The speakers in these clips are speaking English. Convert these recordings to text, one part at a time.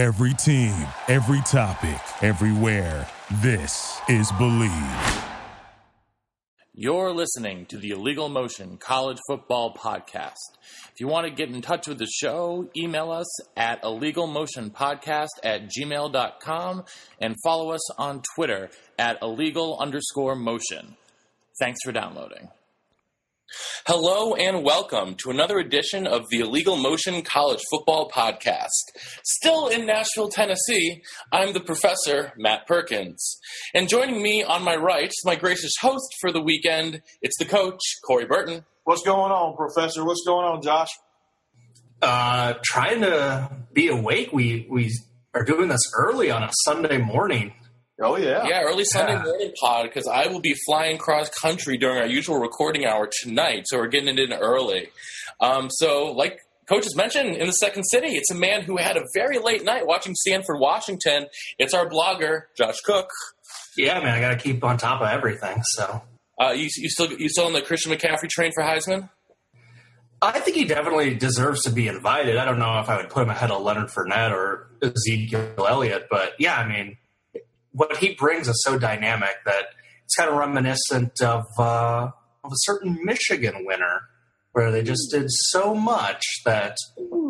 Every team, every topic, everywhere. This is Believe. You're listening to the Illegal Motion College Football Podcast. If you want to get in touch with the show, email us at illegalmotionpodcast at gmail.com and follow us on Twitter at illegal underscore motion. Thanks for downloading. Hello and welcome to another edition of the Illegal Motion College Football Podcast. Still in Nashville, Tennessee, I'm the professor, Matt Perkins. And joining me on my right, my gracious host for the weekend, it's the coach, Corey Burton. What's going on, Professor? What's going on, Josh? Uh, trying to be awake. We we are doing this early on a Sunday morning. Oh yeah, Yeah, early Sunday Yeah. morning pod because I will be flying cross country during our usual recording hour tonight, so we're getting it in early. Um, so, like Coach has mentioned, in the second city, it's a man who had a very late night watching Stanford, Washington. It's our blogger, Josh Cook. Yeah, man, I got to keep on top of everything. So Uh, you, you still you still on the Christian McCaffrey train for Heisman? I think he definitely deserves to be invited. I don't know if I would put him ahead of Leonard Fournette or Ezekiel Elliott, but yeah, I mean, what he brings is so dynamic that it's kind of reminiscent of uh, of a certain Michigan winner where they just did so much that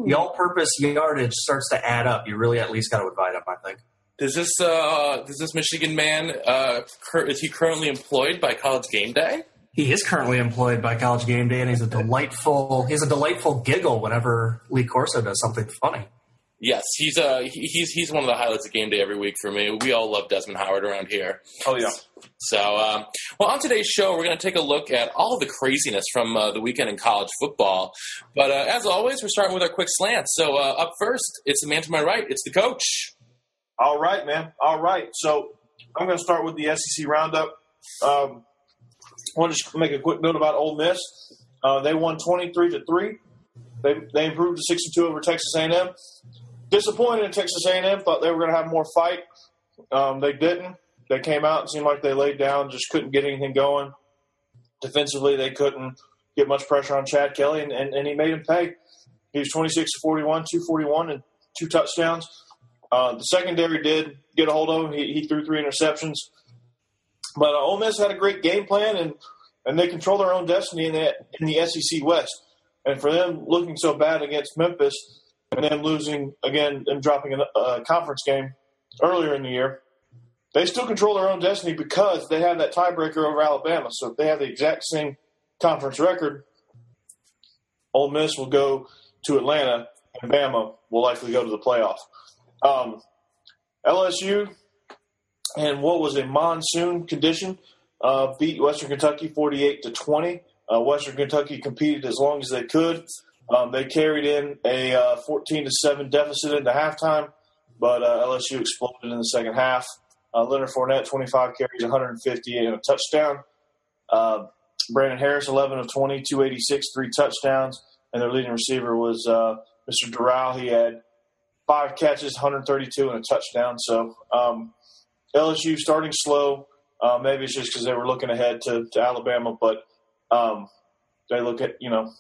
the all-purpose yardage starts to add up. You really at least got to invite him, I think. Does this uh, does this Michigan man uh, cur- is he currently employed by College Game Day? He is currently employed by College Game Day, and he's a delightful. He's a delightful giggle whenever Lee Corso does something funny. Yes, he's uh he's he's one of the highlights of Game Day every week for me. We all love Desmond Howard around here. oh yeah. So, um, well, on today's show, we're going to take a look at all the craziness from uh, the weekend in college football. But uh, as always, we're starting with our quick slant. So, uh, up first, it's the man to my right. It's the coach. All right, man. All right. So I'm going to start with the SEC roundup. Um, I want to just make a quick note about Ole Miss. Uh, they won 23 to three. They they improved to 62 over Texas A&M. Disappointed in Texas A&M. Thought they were going to have more fight. Um, they didn't. They came out and seemed like they laid down. Just couldn't get anything going. Defensively, they couldn't get much pressure on Chad Kelly, and, and, and he made him pay. He was 26 to 41, 241, and two touchdowns. Uh, the secondary did get a hold of him. He, he threw three interceptions. But uh, Ole Miss had a great game plan, and, and they control their own destiny in the, in the SEC West. And for them looking so bad against Memphis and then losing again and dropping a conference game earlier in the year, they still control their own destiny because they have that tiebreaker over Alabama. So if they have the exact same conference record, Ole Miss will go to Atlanta, and Bama will likely go to the playoff. Um, LSU and what was a monsoon condition uh, beat Western Kentucky 48 to 20. Uh, Western Kentucky competed as long as they could. Um, they carried in a uh, 14 to 7 deficit into halftime, but uh, LSU exploded in the second half. Uh, Leonard Fournette, 25 carries, 150 and a touchdown. Uh, Brandon Harris, 11 of 20, 286, three touchdowns. And their leading receiver was uh, Mr. Dural. He had five catches, 132, and a touchdown. So um, LSU starting slow. Uh, maybe it's just because they were looking ahead to, to Alabama, but um, they look at, you know,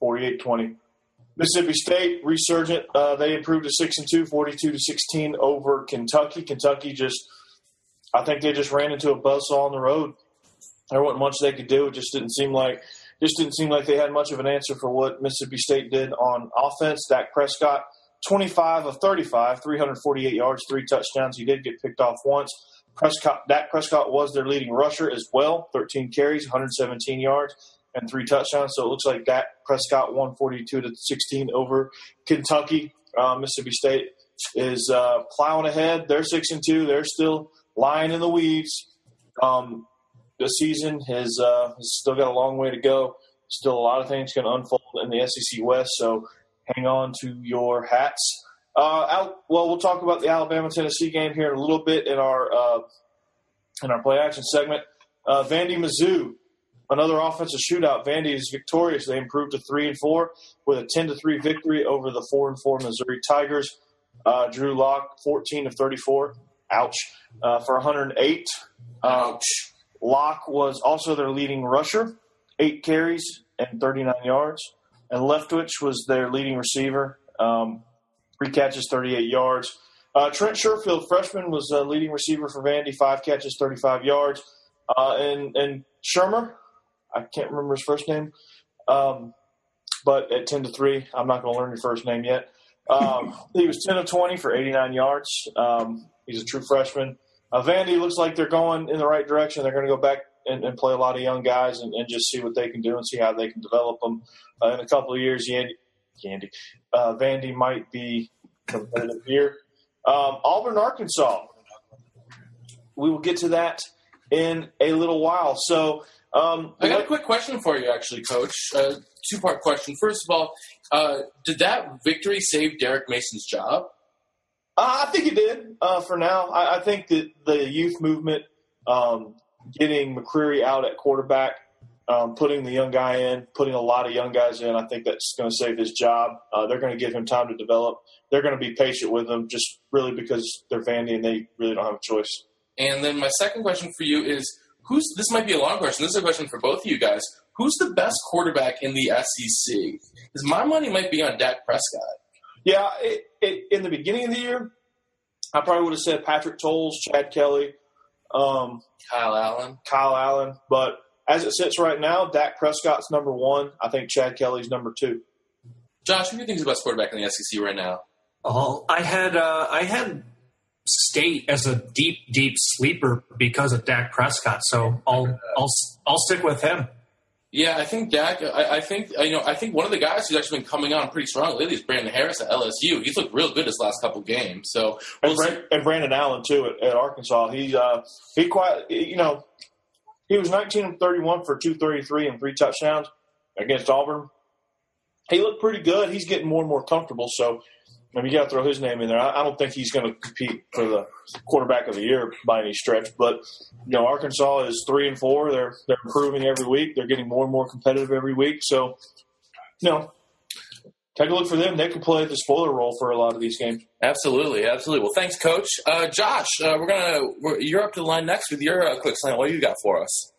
48 20. Mississippi State resurgent. Uh, they improved to six and two, 42 to 16 over Kentucky. Kentucky just, I think they just ran into a buzzsaw on the road. There wasn't much they could do. It just didn't seem like just didn't seem like they had much of an answer for what Mississippi State did on offense. Dak Prescott, 25 of 35, 348 yards, three touchdowns. He did get picked off once. Prescott, Dak Prescott was their leading rusher as well, 13 carries, 117 yards, and three touchdowns. So it looks like Dak Prescott 142 to 16 over Kentucky. Uh, Mississippi State is uh, plowing ahead. They're six and two. They're still lying in the weeds. Um, this season has, uh, still got a long way to go. Still a lot of things to unfold in the SEC West. So hang on to your hats. Uh, well, we'll talk about the Alabama Tennessee game here in a little bit in our uh, in our play action segment. Uh, Vandy Mizzou, another offensive shootout. Vandy is victorious. They improved to three and four with a ten to three victory over the four and four Missouri Tigers. Uh, Drew Lock, fourteen of thirty four. Ouch. Uh, for 108. Ouch. Lock was also their leading rusher, eight carries and 39 yards. And Leftwich was their leading receiver, um, three catches, 38 yards. uh, Trent Sherfield, freshman, was uh, leading receiver for Vandy, five catches, 35 yards. Uh, and and Shurmur, I can't remember his first name, um, but at 10 to three, I'm not going to learn your first name yet. Um, he was 10 of 20 for 89 yards. Um, he's a true freshman. Uh, Vandy looks like they're going in the right direction. They're going to go back and, and, play a lot of young guys and, and, just see what they can do and see how they can develop them. Uh, in a couple of years, Yandy, Yandy uh, Vandy might be competitive here. Um, Auburn, Arkansas. We will get to that in a little while. So, um, I got a quick question for you, actually, Coach. Uh, Two part question. First of all, uh, did that victory save Derek Mason's job? Uh, I think it did uh, for now. I, I, think that the youth movement, um, getting McCrary out at quarterback, um, putting the young guy in, putting a lot of young guys in, I think that's going to save his job. Uh, they're going to give him time to develop. They're going to be patient with him just really because they're Vandy and they really don't have a choice. And then my second question for you is who's this might be a long question. This is a question for both of you guys. Who's the best quarterback in the SEC? Because my money might be on Dak Prescott. Yeah, it, it, in the beginning of the year, I probably would have said Patrick Towles, Chad Kelly, um, Kyle Allen. Kyle Allen. But as it sits right now, Dak Prescott's number one. I think Chad Kelly's number two. Josh, who do you think is the best quarterback in the SEC right now? Oh, I had uh, I had State as a deep, deep sleeper because of Dak Prescott. So I'll I'll I'll stick with him. Yeah, I think Dak. I, I, think you know. I think one of the guys who's actually been coming on pretty strong lately is Brandon Harris at LSU. He's looked real good his last couple games. So we'll and, Brand, and, Brandon Allen too at, at Arkansas. He uh, he quite you know he was 19 and 31 for 233 and three touchdowns against Auburn. He looked pretty good. He's getting more and more comfortable. So I mean, you got to throw his name in there. I, I don't think he's going to compete for the quarterback of the year by any stretch. But you know, Arkansas is three and four. They're they're improving every week. They're getting more and more competitive every week. So, you know, take a look for them. They can play the spoiler role for a lot of these games. Absolutely, absolutely. Well, thanks, Coach. Uh, Josh, uh, we're gonna we're, you're up to the line next with your uh, quick slant. What do you got for us?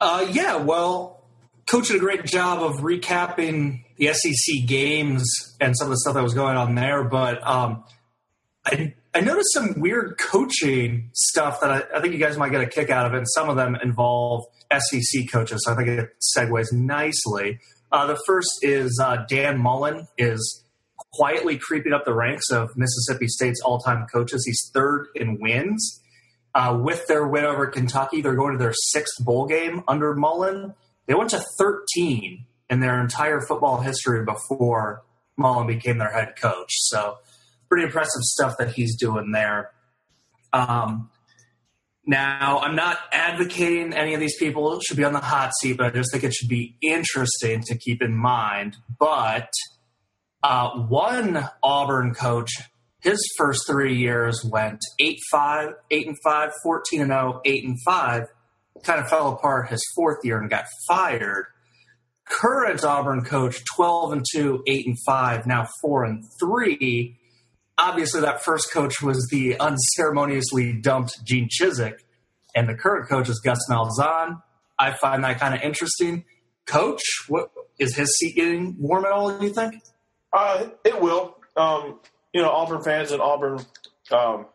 Uh, yeah, well, Coach did a great job of recapping the SEC games and some of the stuff that was going on there. But um, I, I noticed some weird coaching stuff that I, I, think you guys might get a kick out of it. And some of them involve SEC coaches. So I think it segues nicely. Uh, the first is uh, Dan Mullen is quietly creeping up the ranks of Mississippi State's all-time coaches. He's third in wins. Uh, with their win over Kentucky, they're going to their sixth bowl game under Mullen. They went to 13 in their entire football history before Mullen became their head coach. So, pretty impressive stuff that he's doing there. Um, now, I'm not advocating any of these people should be on the hot seat, but I just think it should be interesting to keep in mind. But uh, one Auburn coach, his first three years went 8 5, 8 and 5, 14 and 0, 8 and 5, kind of fell apart his fourth year and got fired current Auburn coach, 12 and 2, 8 and 5, now 4 and 3. Obviously, that first coach was the unceremoniously dumped Gene Chizik, and the current coach is Gus Malzahn. I find that kind of interesting. Coach, what is his seat getting warm at all? Do you think? Uh, it will. Um, you know, Auburn fans and Auburn um,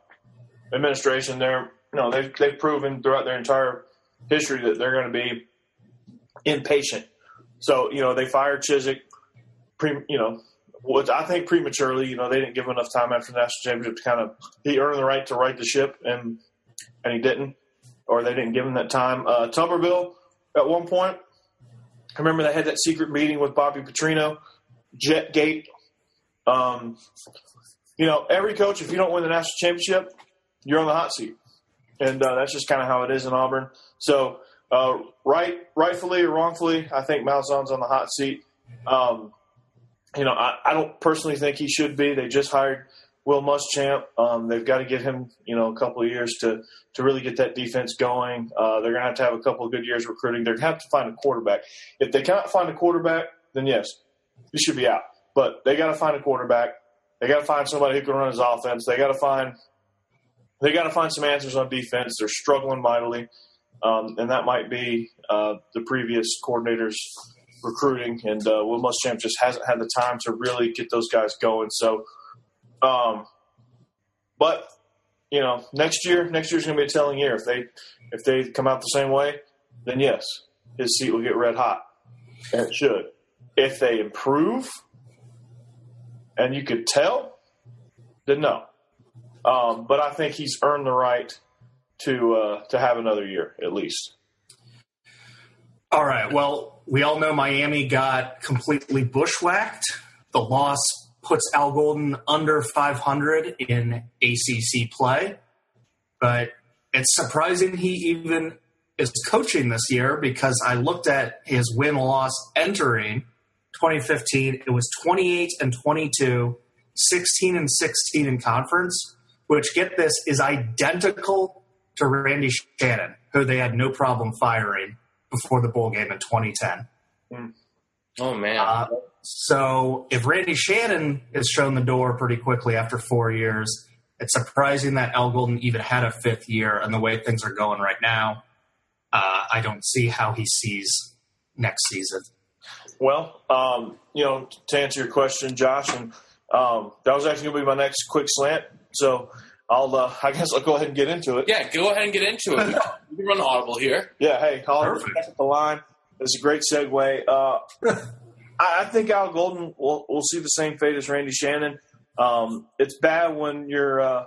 administration, they're you know they've they've proven throughout their entire history that they're going to be impatient so you know they fired Chizik, pre, you know, which I think prematurely. You know they didn't give him enough time after the national championship to kind of he earned the right to right the ship, and and he didn't, or they didn't give him that time. Uh, Tuberville at one point, I remember they had that secret meeting with Bobby Petrino, Jet Gate. Um, you know, every coach, if you don't win the national championship, you're on the hot seat, and uh, that's just kind of how it is in Auburn. So uh, right, rightfully or wrongfully, I think Malzahn's on the hot seat. Um, you know, I, I, don't personally think he should be. They just hired Will Muschamp. Um, they've got to give him, you know, a couple of years to to really get that defense going. Uh, they're going to have to have a couple of good years recruiting. They're going to have to find a quarterback. If they cannot find a quarterback, then yes, he should be out. But they got to find a quarterback. They got to find somebody who can run his offense. They got to find they got to find some answers on defense. They're struggling mightily. Um, and that might be uh, the previous coordinators recruiting. And uh, Will Muschamp just hasn't had the time to really get those guys going. So, um, but you know, next year, next year's going to be a telling year. If they if they come out the same way, then yes, his seat will get red hot, and it should. If they improve, and you could tell, then no. Um, but I think he's earned the right to uh, to have another year at least. All right. Well, we all know Miami got completely bushwhacked. The loss puts Al Golden under 500 in ACC play, but it's surprising he even is coaching this year because I looked at his win loss entering 2015. It was 28 and 22, 16 and 16 in conference, which get this is identical to Randy Shannon, who they had no problem firing before the bowl game in 2010. Oh man. Uh, so if Randy Shannon is shown the door pretty quickly after four years, it's surprising that Al Golden even had a fifth year. And the way things are going right now, uh, I don't see how he sees next season. Well, um, you know, to answer your question, Josh, and um, that was actually going to be my next quick slant. So I'll, uh, I guess I'll go ahead and get into it. yeah, go ahead and get into it. We can run audible here. Yeah, hey, Colin, Perfect. back at the line. It's a great segue. Uh, I, I think Al Golden will, will see the same fate as Randy Shannon. Um, it's bad when your uh,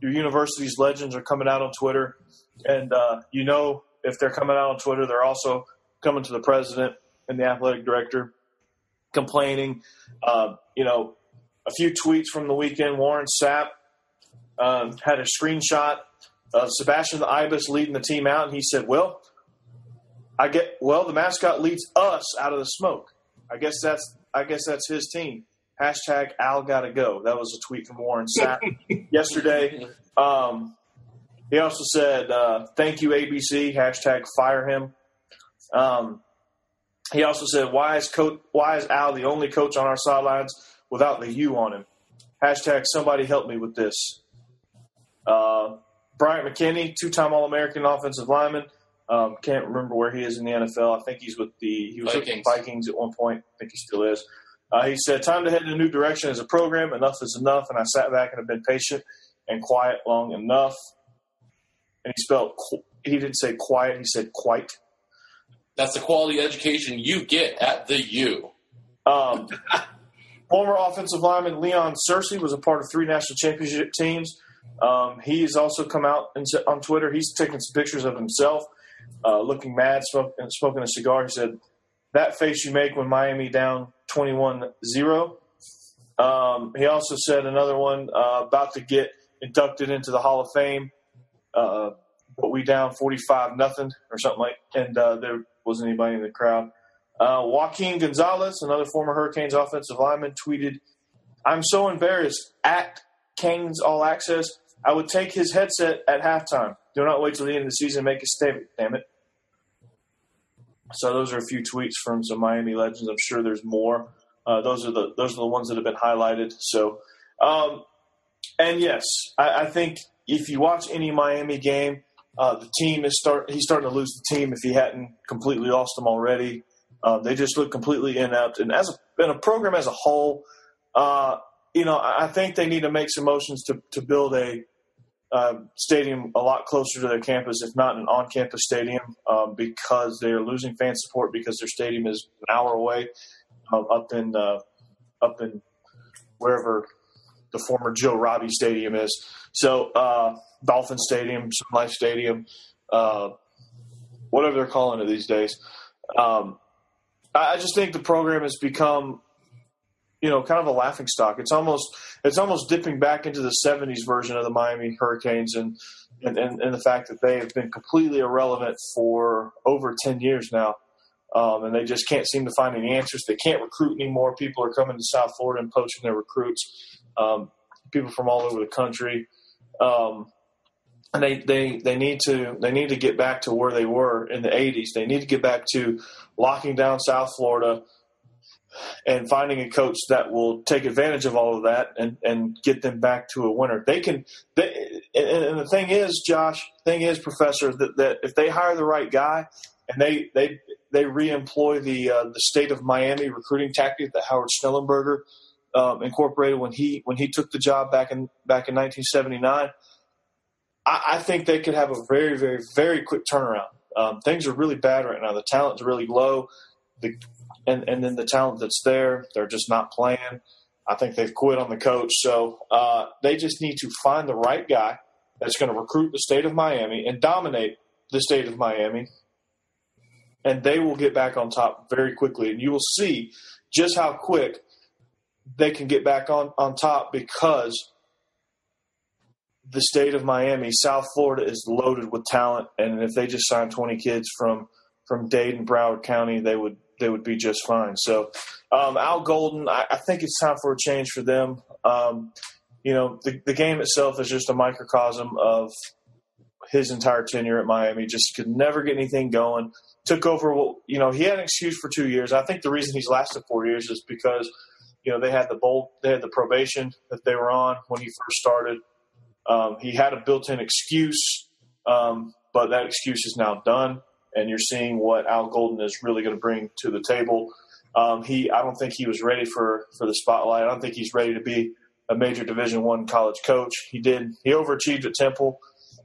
your university's legends are coming out on Twitter, and uh, you know if they're coming out on Twitter, they're also coming to the president and the athletic director complaining. Uh, you know, a few tweets from the weekend. Warren Sapp um, had a screenshot of Sebastian the Ibis leading the team out, and he said, "Well, I get well. The mascot leads us out of the smoke. I guess that's I guess that's his team." Hashtag Al gotta go. That was a tweet from Warren Sapp yesterday. Um, he also said, uh, "Thank you ABC." Hashtag fire him. Um, he also said, "Why is coach? Why is Al the only coach on our sidelines without the U on him?" Hashtag somebody help me with this. Uh, Bryant McKinnie, two-time All-American offensive lineman. Um, can't remember where he is in the NFL. I think he's with the he was with the Vikings. Vikings at one point. I think he still is. Uh, he said, "Time to head in a new direction as a program. Enough is enough." And I sat back and have been patient and quiet long enough. And he spelled. qu- He didn't say quiet. He said quite. That's the quality education you get at the U. Um, former offensive lineman Leon Searcy was a part of three national championship teams. Um, he's also come out on Twitter. He's taken some pictures of himself, uh, looking mad, smoke, and smoking a cigar. He said, "That face you make when Miami down 21-0." Um, he also said another one uh, about to get inducted into the Hall of Fame, uh, but we down 45 nothing or something like, and uh, there wasn't anybody in the crowd. Uh, Joaquin Gonzalez, another former Hurricanes offensive lineman, tweeted, I'm so embarrassed at Canes All Access. I would take his headset at halftime. Do not wait till the end of the season make a statement, damn it. So those are a few tweets from some Miami legends. I'm sure there's more. Uh, those are the those are the ones that have been highlighted. So, um, and yes, I, I think if you watch any Miami game, uh, the team is start. He's starting to lose the team if he hadn't completely lost them already. Um, they just look completely inept. And as a, in a program as a whole, uh, you know, I think they need to make some motions to, to build a uh, stadium a lot closer to their campus, if not an on-campus stadium, um, because they're losing fan support because their stadium is an hour away, um, up in uh, up in wherever the former Joe Robbie Stadium is. So uh, Dolphin Stadium, Sun Life Stadium, uh, whatever they're calling it these days. Um, I just think the program has become, you know, kind of a laughing stock. It's almost it's almost dipping back into the '70s version of the Miami Hurricanes, and and, and, and the fact that they have been completely irrelevant for over ten years now, um, and they just can't seem to find any answers. They can't recruit anymore. People are coming to South Florida and poaching their recruits. Um, people from all over the country. Um, and they, they, they need to they need to get back to where they were in the 80s. They need to get back to locking down South Florida and finding a coach that will take advantage of all of that and, and get them back to a winner. They can. They, and, the thing is, Josh, thing is, Professor, that, that if they hire the right guy and they they they reemploy the uh, the state of Miami recruiting tactic that Howard Schnellenberger um, Incorporated when he when he took the job back in back in 1979. I, I think they could have a very very very quick turnaround. Um, things are really bad right now. The talent's really low, the, and and then the talent that's there, they're just not playing. I think they've quit on the coach. So uh, they just need to find the right guy that's going to recruit the state of Miami and dominate the state of Miami. And they will get back on top very quickly. And you will see just how quick they can get back on, on top because the state of Miami, South Florida is loaded with talent. And if they just signed 20 kids from, from Dade, and Broward County, they would they would be just fine. So um, Al Golden, I, I, think it's time for a change for them. Um, you know, the, the game itself is just a microcosm of his entire tenure at Miami. Just could never get anything going. Took over. You know, he had an excuse for two years. I think the reason he's lasted four years is because you know they had the bold, they had the probation that they were on when he first started. Um, he had a built-in excuse, um, but that excuse is now done, and you're seeing what Al Golden is really going to bring to the table. Um, he, I don't think he was ready for for the spotlight. I don't think he's ready to be a major Division One college coach. He did. He overachieved at Temple.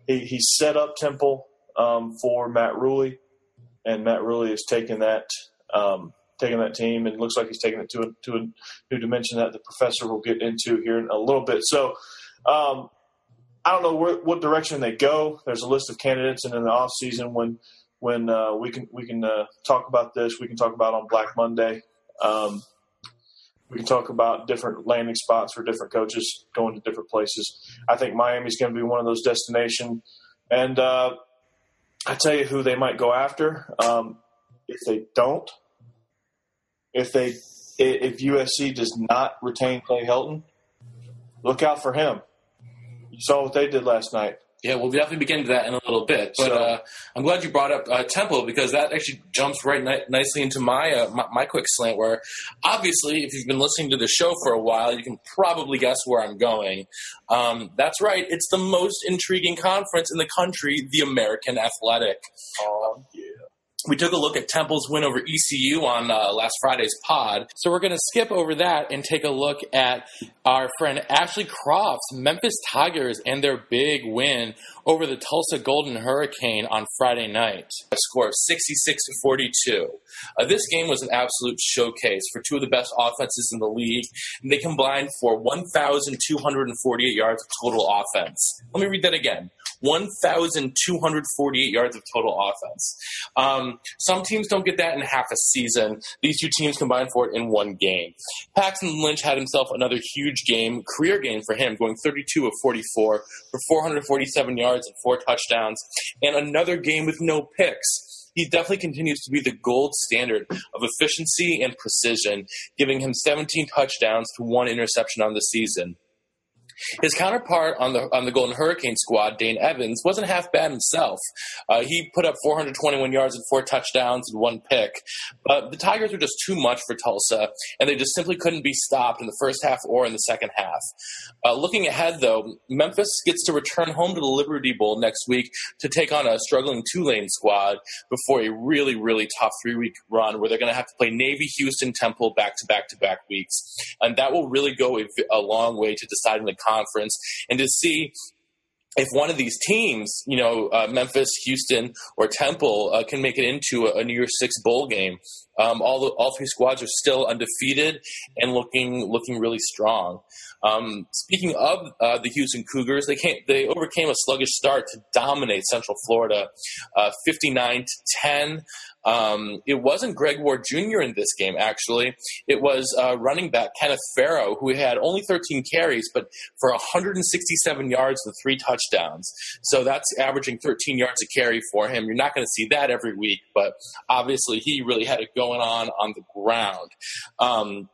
He, he set up Temple um, for Matt Rhule, and Matt Rhule has taken that um, taking that team and looks like he's taking it to a, to a new dimension that the professor will get into here in a little bit. So. Um, I don't know where, what direction they go. There's a list of candidates, and in the off season, when when uh, we can we can uh, talk about this, we can talk about on Black Monday. Um, we can talk about different landing spots for different coaches going to different places. I think Miami's going to be one of those destinations. And uh, I tell you who they might go after. Um, if they don't, if they if USC does not retain Clay Helton, look out for him. You saw what they did last night. Yeah, we'll definitely be getting to that in a little bit. But so, uh, I'm glad you brought up uh, Temple because that actually jumps right ni- nicely into my, uh, my, my quick slant. Where obviously, if you've been listening to the show for a while, you can probably guess where I'm going. Um, that's right; it's the most intriguing conference in the country, the American Athletic. Oh, yeah we took a look at Temple's win over ECU on uh, last Friday's pod. So we're going to skip over that and take a look at our friend Ashley Croft's Memphis Tigers and their big win over the Tulsa Golden Hurricane on Friday night. A score of 66 to 42. Uh, this game was an absolute showcase for two of the best offenses in the league, and they combined for 1,248 yards of total offense. Let me read that again. 1,248 yards of total offense. Um, some teams don't get that in half a season. These two teams combined for it in one game. Paxton Lynch had himself another huge game, career game for him, going 32 of 44 for 447 yards and four touchdowns, and another game with no picks he definitely continues to be the gold standard of efficiency and precision, giving him 17 touchdowns to one interception on the season. His counterpart on the on the Golden Hurricane squad, Dane Evans, wasn't half bad himself. Uh, he put up 421 yards and four touchdowns and one pick. But the Tigers were just too much for Tulsa, and they just simply couldn't be stopped in the first half or in the second half. Uh, looking ahead, though, Memphis gets to return home to the Liberty Bowl next week to take on a struggling Tulane squad before a really, really tough three week run where they're going to have to play Navy, Houston, Temple back to back to back weeks. And that will really go a, a long way to deciding the conference and to see if one of these teams, you know, uh, Memphis, Houston, or Temple, uh, can make it into a, a, New Year's Six bowl game, um, all all three squads are still undefeated and looking looking really strong. Um, speaking of uh, the Houston Cougars, they came, they overcame a sluggish start to dominate Central Florida, uh, fifty nine to ten. Um, it wasn't Greg Ward Jr. in this game, actually. It was uh, running back Kenneth Farrow, who had only 13 carries, but for 167 yards and three touchdowns. So that's averaging 13 yards a carry for him. You're not going to see that every week, but obviously he really had it going on on the ground. Um,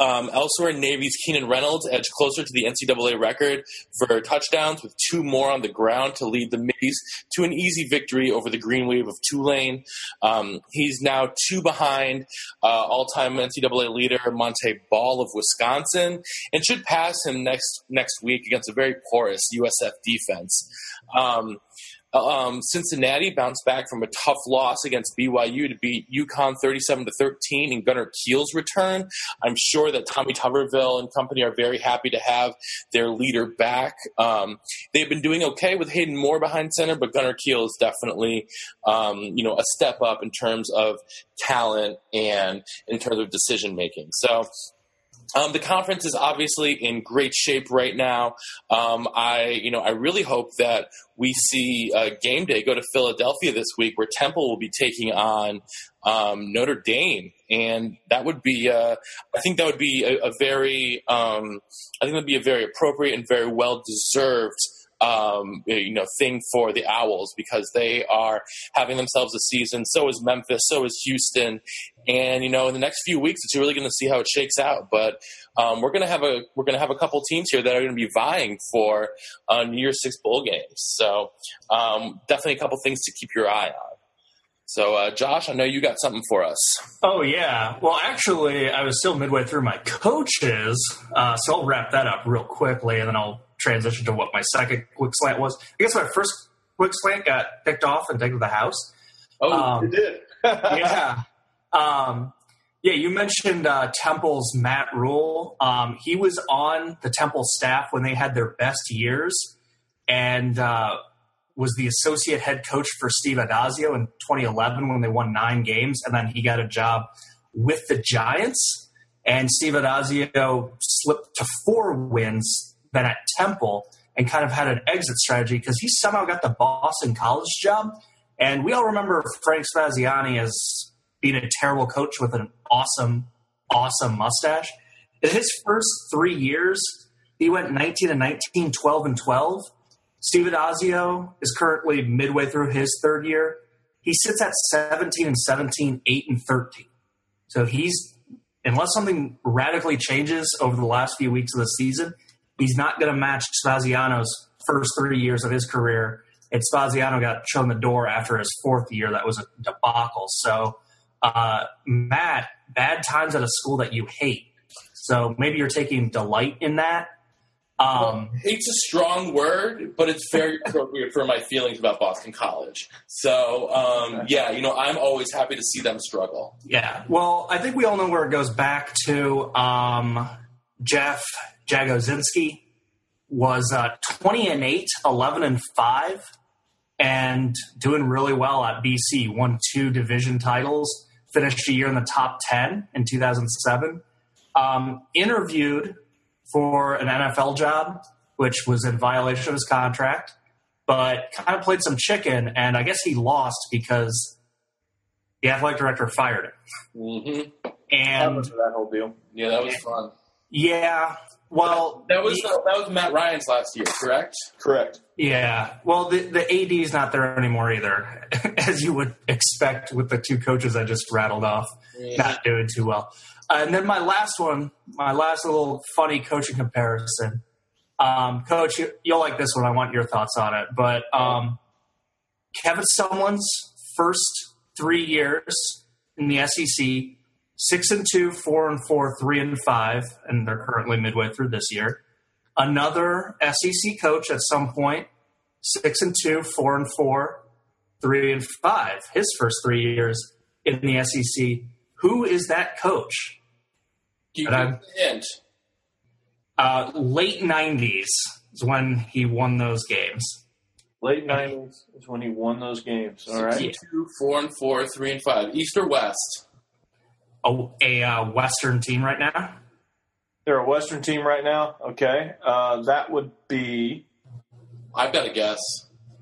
um, elsewhere, Navy's Keenan Reynolds edged closer to the NCAA record for touchdowns with two more on the ground to lead the Middies to an easy victory over the Green Wave of Tulane. Um, he's now two behind uh, all-time NCAA leader Montee Ball of Wisconsin and should pass him next next week against a very porous USF defense. Um, Um, Cincinnati bounced back from a tough loss against BYU to beat UConn 37 to 13 in Gunner Kiel's return. I'm sure that Tommy Tuberville and company are very happy to have their leader back. Um, they've been doing okay with Hayden Moore behind center, but Gunnar Keel is definitely, um, you know, a step up in terms of talent and in terms of decision making. So um, the conference is obviously in great shape right now. Um, I, you know, I really hope that we see uh, game day go to Philadelphia this week, where Temple will be taking on um, Notre Dame, and that would be, uh, I think that would be a, a very, um, I think that would be a very appropriate and very well deserved um, you know thing for the Owls because they are having themselves a season. So is Memphis. So is Houston. And you know, in the next few weeks, it's really going to see how it shakes out. But um, we're going to have a we're going to have a couple teams here that are going to be vying for uh, New Year's Six bowl games. So um, definitely a couple things to keep your eye on. So, uh, Josh, I know you got something for us. Oh, yeah. Well, actually, I was still midway through my coaches, uh, so I'll wrap that up real quickly, and then I'll transition to what my second quick slant was. I guess my first quick slant got picked off and taken to the house. Oh, um, it did. yeah. Um, yeah, you mentioned uh, Temple's Matt Rhule. Um, he was on the Temple staff when they had their best years and uh, was the associate head coach for Steve Addazio in 2011 when they won nine games. And then he got a job with the Giants. And Steve Addazio slipped to four wins been at Temple and kind of had an exit strategy because he somehow got the Boston College job. And we all remember Frank Spaziani as being a terrible coach with an awesome, awesome mustache. In his first three years, he went 19 and 19, 12 and 12. Steve Addazio is currently midway through his third year. He sits at 17 and 17, 8 and 13. So he's, unless something radically changes over the last few weeks of the season, he's not going to match Spaziani's first three years of his career. And Spaziano got shown the door after his fourth year. That was a debacle. So, uh, Matt, bad times at a school that you hate. So maybe you're taking delight in that. Um, well, hate's a strong word, but it's very appropriate for my feelings about Boston College. So, um, yeah, you know, I'm always happy to see them struggle. Yeah. Well, I think we all know where it goes back to. Um, Jeff Jagodzinski was uh, 20 and 8, 11 and 5, and doing really well at BC. Won two division titles, finished a year in the top 10 in 2007. Um, interviewed for an NFL job, which was in violation of his contract, but kind of played some chicken, and I guess he lost because the athletic director fired him. Mm-hmm. And that whole deal. Yeah, that was fun. Yeah, well, that was that was Matt Ryan's last year, correct? Correct. Yeah. Well, the the AD is not there anymore either, as you would expect with the two coaches I just rattled off, yeah. not doing too well. Uh, and then my last one, my last little funny coaching comparison. Um, Coach, you, will like this one. I want your thoughts on it. But um, Kevin Sumlin's first three years in the SEC six and two, four and four, three and five, and they're currently midway through this year. Another SEC coach at some point, six and two, four and four, three and five. His first three years in the SEC. Who is that coach? You give hint. Uh, late '90s is when he won those games. Late '90s is when he won those games. All right, two, four and four, three and five. East or West? A, a uh, Western team right now? They're a Western team right now. Okay, uh, that would be. I've got a guess.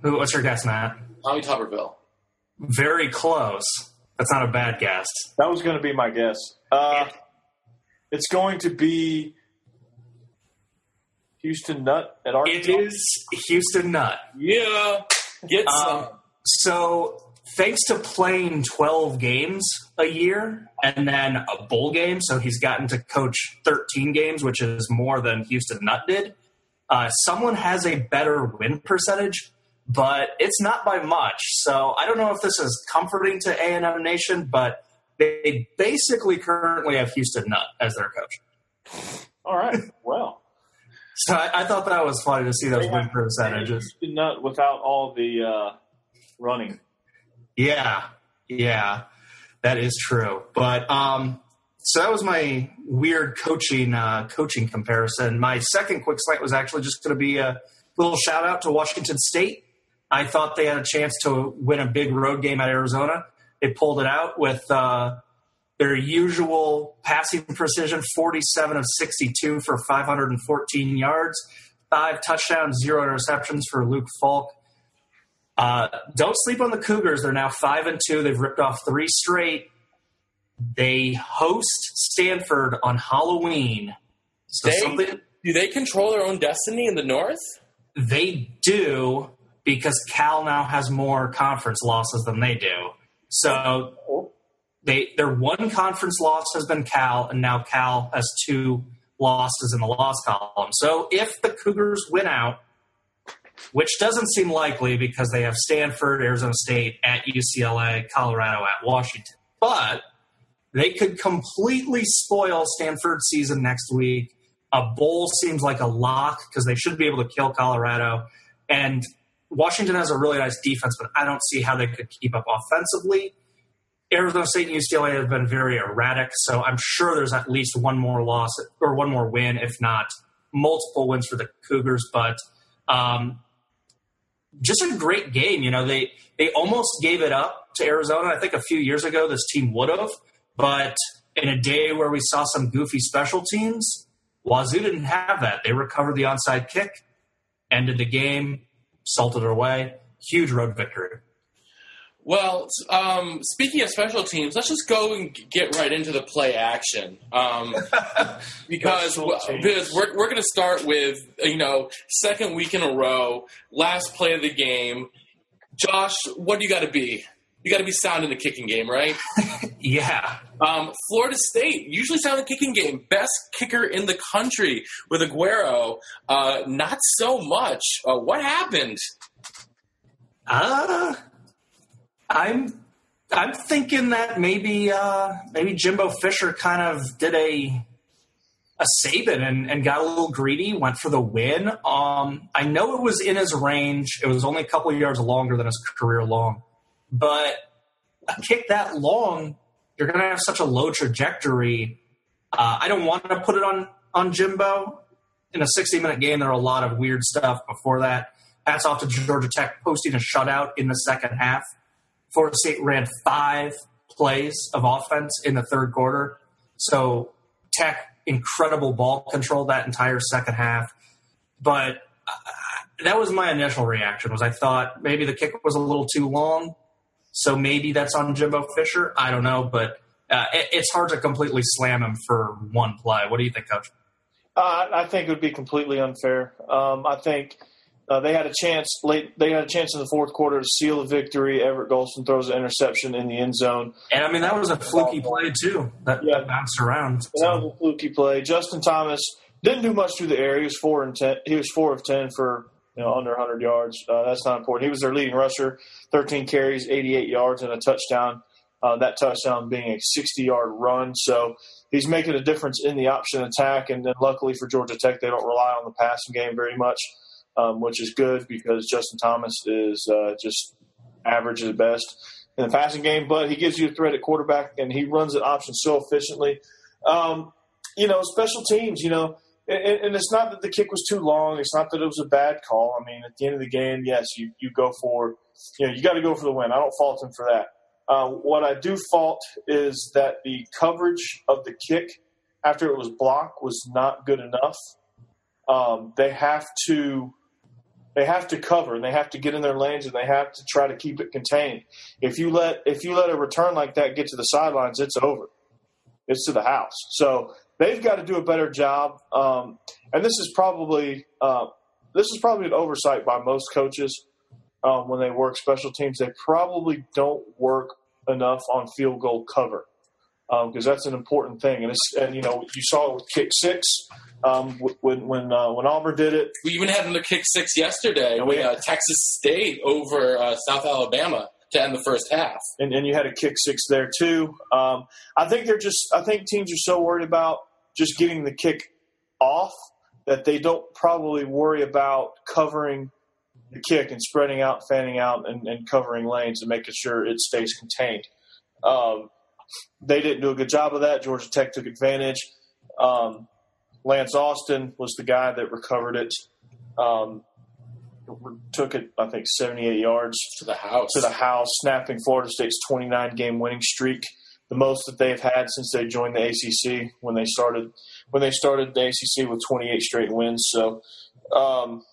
Who? What's your guess, Matt? Tommy Tuberville. Very close. That's not a bad guess. That was going to be my guess. Uh, it's going to be Houston Nutt at Arkansas. It is Houston Nutt. Yeah, get um, some. so thanks to playing 12 games a year and then a bowl game, so he's gotten to coach 13 games, which is more than Houston Nutt did. Uh, someone has a better win percentage, but it's not by much. So I don't know if this is comforting to A&M Nation, but they basically currently have Houston Nutt as their coach. All right. Well. So I, I, thought that was funny to see those win percentages. Not without all the uh, running. Yeah, yeah, that is true. But um, so that was my weird coaching uh, coaching comparison. My second quick slate was actually just going to be a little shout out to Washington State. I thought they had a chance to win a big road game at Arizona. They pulled it out with uh, their usual passing precision 47 of 62 for 514 yards, five touchdowns, zero interceptions for Luke Falk. Uh, don't sleep on the Cougars. They're now 5 and 2. They've ripped off three straight. They host Stanford on Halloween. So they, something, do they control their own destiny in the North? They do because Cal now has more conference losses than they do. So they their one conference loss has been Cal, and now Cal has two losses in the loss column. So if the Cougars win out, which doesn't seem likely because they have Stanford, Arizona State at UCLA, Colorado at Washington, but they could completely spoil Stanford's season next week. A bowl seems like a lock because they should be able to kill Colorado. And Washington has a really nice defense, but I don't see how they could keep up offensively. Arizona State and UCLA have been very erratic, so I'm sure there's at least one more loss or one more win, if not multiple wins for the Cougars. But um, just a great game. You know, they they almost gave it up to Arizona. I think a few years ago this team would have, but in a day where we saw some goofy special teams, Wazoo didn't have that. They recovered the onside kick, ended the game, salted it away. Huge road victory. Well, um, speaking of special teams, let's just go and get right into the play action um, because because we're we're going to start with you know second week in a row, last play of the game. Josh, what do you got to be? You got to be sound in the kicking game, right? yeah. Um, Florida State usually sound in the kicking game, best kicker in the country with Aguayo. Uh, not so much. Uh, what happened? Uh I'm I'm thinking that maybe uh, maybe Jimbo Fisher kind of did a a Saban and, and got a little greedy, went for the win. Um, I know it was in his range. It was only a couple yards longer than his career long, but a kick that long, you're going to have such a low trajectory. Uh, I don't want to put it on on Jimbo. In a 60 minute game, there are a lot of weird stuff before that. Hats off to Georgia Tech posting a shutout in the second half. Florida State ran five plays of offense in the third quarter. So Tech incredible ball control that entire second half. But uh, that was my initial reaction was I thought maybe the kick was a little too long. So maybe that's on Jimbo Fisher. I don't know, but uh, it, it's hard to completely slam him for one play. What do you think, Coach? Uh, I think it would be completely unfair. Um, I think uh, they had a chance late. They had a chance in the fourth quarter to seal the victory. Everett Golson throws an interception in the end zone, and I mean that was a fluky play too. That, yeah. that bounced around. So. That was a fluky play. Justin Thomas didn't do much through the air. He was four and ten. He was four of ten for you know under 100 yards. Uh, that's not important. He was their leading rusher, 13 carries, 88 yards, and a touchdown. Uh, that touchdown being a 60 yard run. So he's making a difference in the option attack. And then luckily for Georgia Tech, they don't rely on the passing game very much um, which is good because Justin Thomas is uh, just average at best in the passing game, but he gives you a threat at quarterback and he runs an option so efficiently. Um, you know, special teams, you know, and, and, it's not that the kick was too long. It's not that it was a bad call. I mean, at the end of the game, yes, you, you go for, you know, you got to go for the win. I don't fault him for that. Uh, what I do fault is that the coverage of the kick after it was blocked was not good enough. Um, they have to they have to cover and they have to get in their lanes and they have to try to keep it contained. If you let if you let a return like that get to the sidelines, it's over. It's to the house. So they've got to do a better job. Um, and this is probably uh, this is probably an oversight by most coaches um, when they work special teams. They probably don't work enough on field goal cover because um, that's an important thing. And, it's and you know you saw it with kick six um, when when uh, when Auburn did it. We even had another kick six yesterday and with uh, Texas State over uh, South Alabama to end the first half. And, and you had a kick six there too. Um, I think they're just. I think teams are so worried about just getting the kick off that they don't probably worry about covering the kick and spreading out, fanning out, and, and covering lanes and making sure it stays contained. Um, they didn't do a good job of that. Georgia Tech took advantage. Um, Lance Austin was the guy that recovered it. Um, took it, I think, 78 yards to the house. To the house, snapping Florida State's 29 game winning streak, the most that they've had since they joined the ACC when they started when they started the ACC with 28 straight wins. So, um,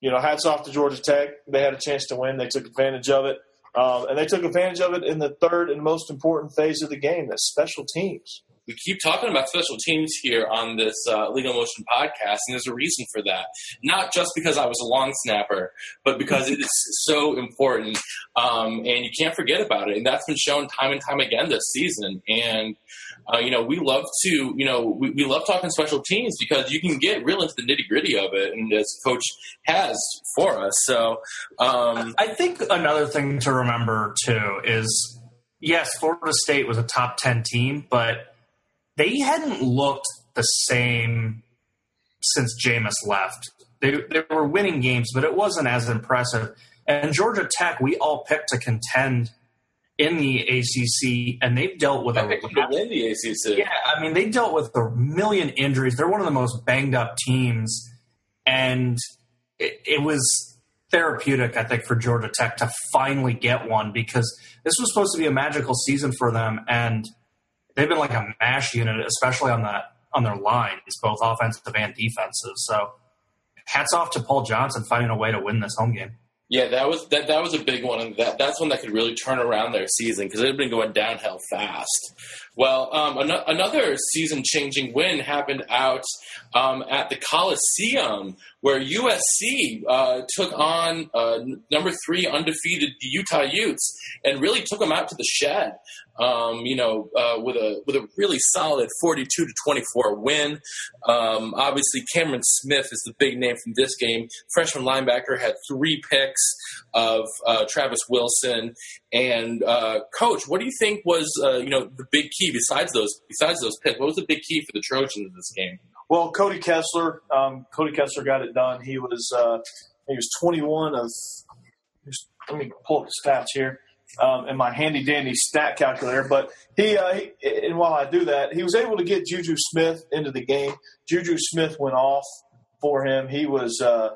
you know, hats off to Georgia Tech. They had a chance to win. They took advantage of it. Um, and they took advantage of it in the third and most important phase of the game, that's special teams we keep talking about special teams here on this uh, Legal Motion podcast, and there's a reason for that. Not just because I was a long snapper, but because it is so important, um, and you can't forget about it. And that's been shown time and time again this season. And uh, you know, we love to, you know, we, we love talking special teams because you can get real into the nitty gritty of it, and as coach has for us. So, um, I think another thing to remember too is yes, Florida State was a top ten team, but they hadn't looked the same since Jameis left. They, they were winning games, but it wasn't as impressive. And Georgia Tech, we all picked to contend in the ACC, and they've dealt with I a to win the ACC. Yeah, I mean they dealt with a million injuries. They're one of the most banged up teams, and it, it was therapeutic, I think, for Georgia Tech to finally get one because this was supposed to be a magical season for them, and they've been like a mash unit, especially on that on their line, lines, both offensive and defensive. So hats off to Paul Johnson finding a way to win this home game. Yeah, that was that that was a big one, and that that's one that could really turn around their season because they've been going downhill fast. Well, um, an- another season-changing win happened out um, at the Coliseum, where USC uh, took on uh, number three undefeated Utah Utes and really took them out to the shed. Um, you know, uh, with a with a really solid forty-two to twenty-four win. Um, obviously, Cameron Smith is the big name from this game. Freshman linebacker had three picks of uh, Travis Wilson. And uh, coach, what do you think was uh, you know the big key besides those besides those picks? What was the big key for the Trojans in this game? Well, Cody Kessler, um, Cody Kessler got it done. He was uh, he was 21 of. Let me pull up the stats here um, in my handy dandy stat calculator. But he, uh, he, and while I do that, he was able to get Juju Smith into the game. Juju Smith went off for him. He was, uh,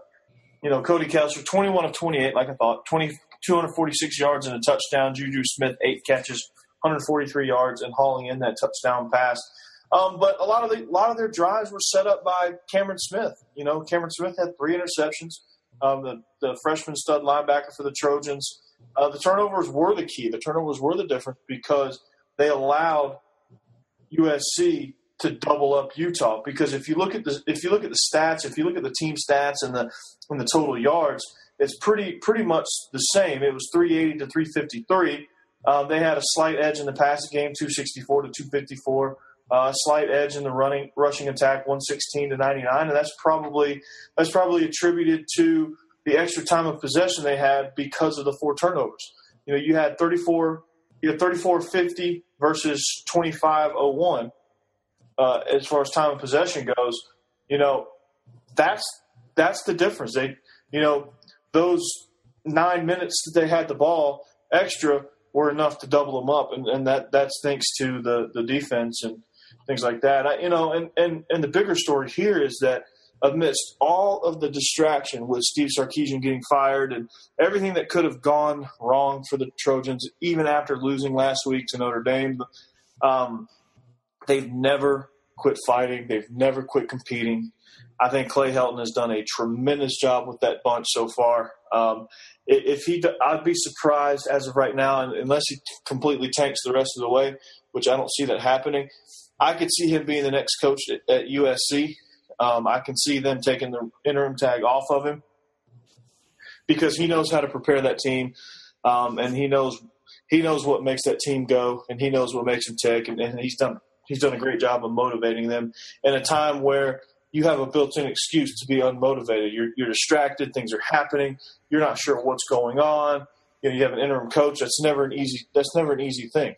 you know, Cody Kessler, 21 of 28, like I thought, 20, 246 yards and a touchdown. Juju Smith, eight catches, 143 yards, and hauling in that touchdown pass. Um, but a lot of the a lot of their drives were set up by Cameron Smith. You know, Cameron Smith had three interceptions. Um, the the freshman stud linebacker for the Trojans. Uh, the turnovers were the key. The turnovers were the difference because they allowed USC to double up Utah. Because if you look at the if you look at the stats, if you look at the team stats and the and the total yards, it's pretty pretty much the same. It was 380 to 353. Um, they had a slight edge in the passing game, 264 to 254. Uh, slight edge in the running rushing attack, 116 to 99, and that's probably that's probably attributed to the extra time of possession they had because of the four turnovers. You know, you had 34, you had 34-50 versus 25-01 uh, as far as time of possession goes. You know, that's that's the difference. They, you know, those nine minutes that they had the ball extra were enough to double them up, and, and that that's thanks to the the defense and things like that. I, you know, and and and the bigger story here is that amidst all of the distraction with Steve Sarkisian getting fired and everything that could have gone wrong for the Trojans, even after losing last week to Notre Dame, um, they've never quit fighting. They've never quit competing. I think Clay Helton has done a tremendous job with that bunch so far. Um, if he, I'd be surprised as of right now, unless he completely tanks the rest of the way, which I don't see that happening. I could see him being the next coach at, at USC. Um, I can see them taking the interim tag off of him because he knows how to prepare that team, um, and he knows he knows what makes that team go, and he knows what makes them tick, and, and he's done he's done a great job of motivating them in a time where you have a built-in excuse to be unmotivated. You're, you're distracted. Things are happening. You're not sure what's going on. You know, you have an interim coach. That's never an easy. That's never an easy thing,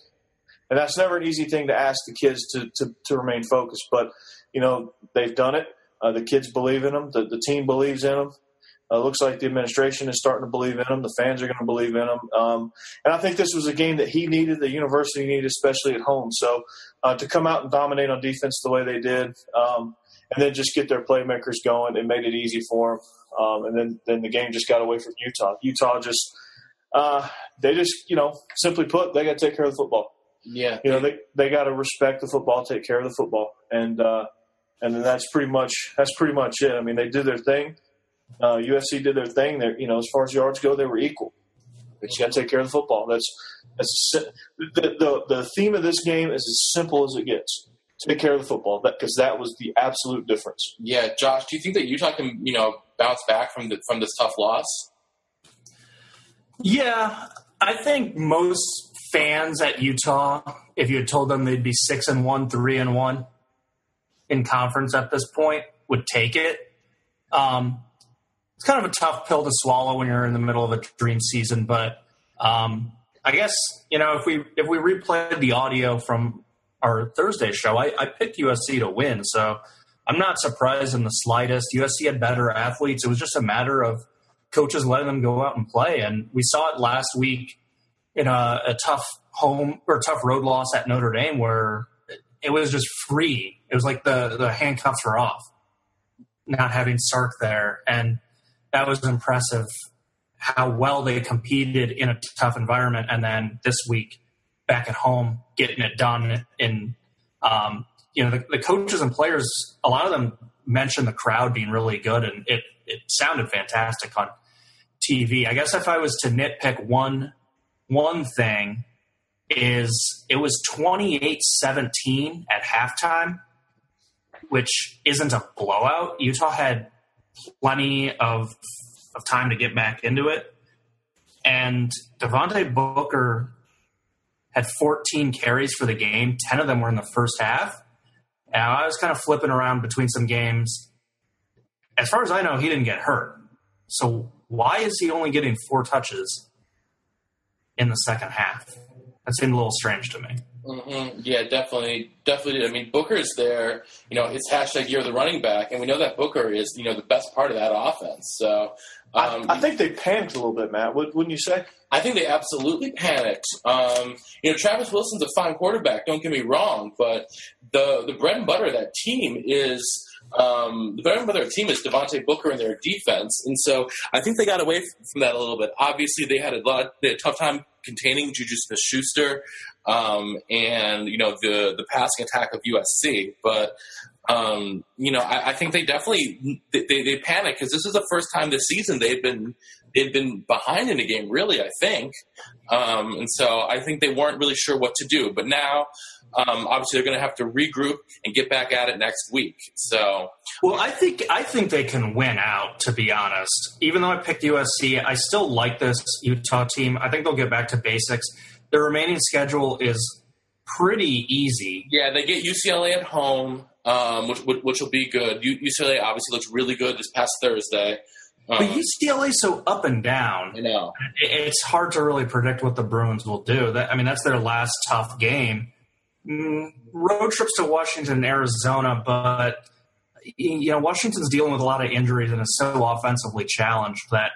and that's never an easy thing to ask the kids to to, to remain focused. But you know, they've done it. Uh, the kids believe in them. The, the team believes in them. Uh, looks like the administration is starting to believe in him. The fans are going to believe in him. Um, and I think this was a game that he needed, the university needed, especially at home. So uh, to come out and dominate on defense the way they did, um, and then just get their playmakers going, it made it easy for them. Um, and then, then the game just got away from Utah. Utah just, uh, they just, you know, simply put, they got to take care of the football. Yeah. You know, they, they got to respect the football, take care of the football. And, uh, and then that's pretty much, that's pretty much it. I mean, they did their thing uh, USC did their thing. There, you know, as far as yards go, they were equal. But you got to take care of the football. That's that's the, the the theme of this game is as simple as it gets. Take care of the football, because that, that was the absolute difference. Yeah, Josh, do you think that Utah can you know bounce back from the, from this tough loss? Yeah, I think most fans at Utah, if you had told them they'd be six and one, three and one in conference at this point, would take it. Um, it's kind of a tough pill to swallow when you're in the middle of a dream season. But um, I guess you know if we if we replayed the audio from our Thursday show, I, I picked USC to win, so I'm not surprised in the slightest. USC had better athletes. It was just a matter of coaches letting them go out and play, and we saw it last week in a, a tough home or tough road loss at Notre Dame where it was just free. It was like the the handcuffs were off, not having Sark there, and that was impressive how well they competed in a tough environment. And then this week, back at home, getting it done. In um, you know, the, the, coaches and players, a lot of them mentioned the crowd being really good, and it it sounded fantastic on TV. I guess if I was to nitpick one one thing, is it was 28-17 at halftime, which isn't a blowout. Utah had plenty of of time to get back into it. And Devontae Booker had 14 carries for the game. 10 of them were in the first half. And I was kind of flipping around between some games. As far as I know, he didn't get hurt. So why is he only getting four touches in the second half? That seemed a little strange to me. Mm-hmm. Yeah, definitely, definitely. I mean, Booker is there. You know, it's hashtag year of the running back, and we know that Booker is you know the best part of that offense. So um, I, I, think they panicked a little bit, Matt. Wouldn't you say? I think they absolutely panicked. Um, you know, Travis Wilson's a fine quarterback. Don't get me wrong, but the the bread and butter of that team is um, the bread and butter of team is Devontae Booker and their defense, and so I think they got away from that a little bit. Obviously, they had a lot, they had a tough time containing Juju Smith-Schuster um, and you know the the passing attack of USC. But um, you know, I, I, think they definitely they, they panic because this is the first time this season they've been they've been behind in a game. Really, I think, um, and so I think they weren't really sure what to do. But now. Um, obviously, they're going to have to regroup and get back at it next week. So, well, I think I think they can win out. To be honest, even though I picked USC, I still like this Utah team. I think they'll get back to basics. The remaining schedule is pretty easy. Yeah, they get UCLA at home, um, which, which will be good. UCLA obviously looks really good this past Thursday. Um, but UCLA's so up and down. I know it's hard to really predict what the Bruins will do. That I mean, that's their last tough game. Mm, road trips to Washington and Arizona, but you know Washington's dealing with a lot of injuries and is so offensively challenged that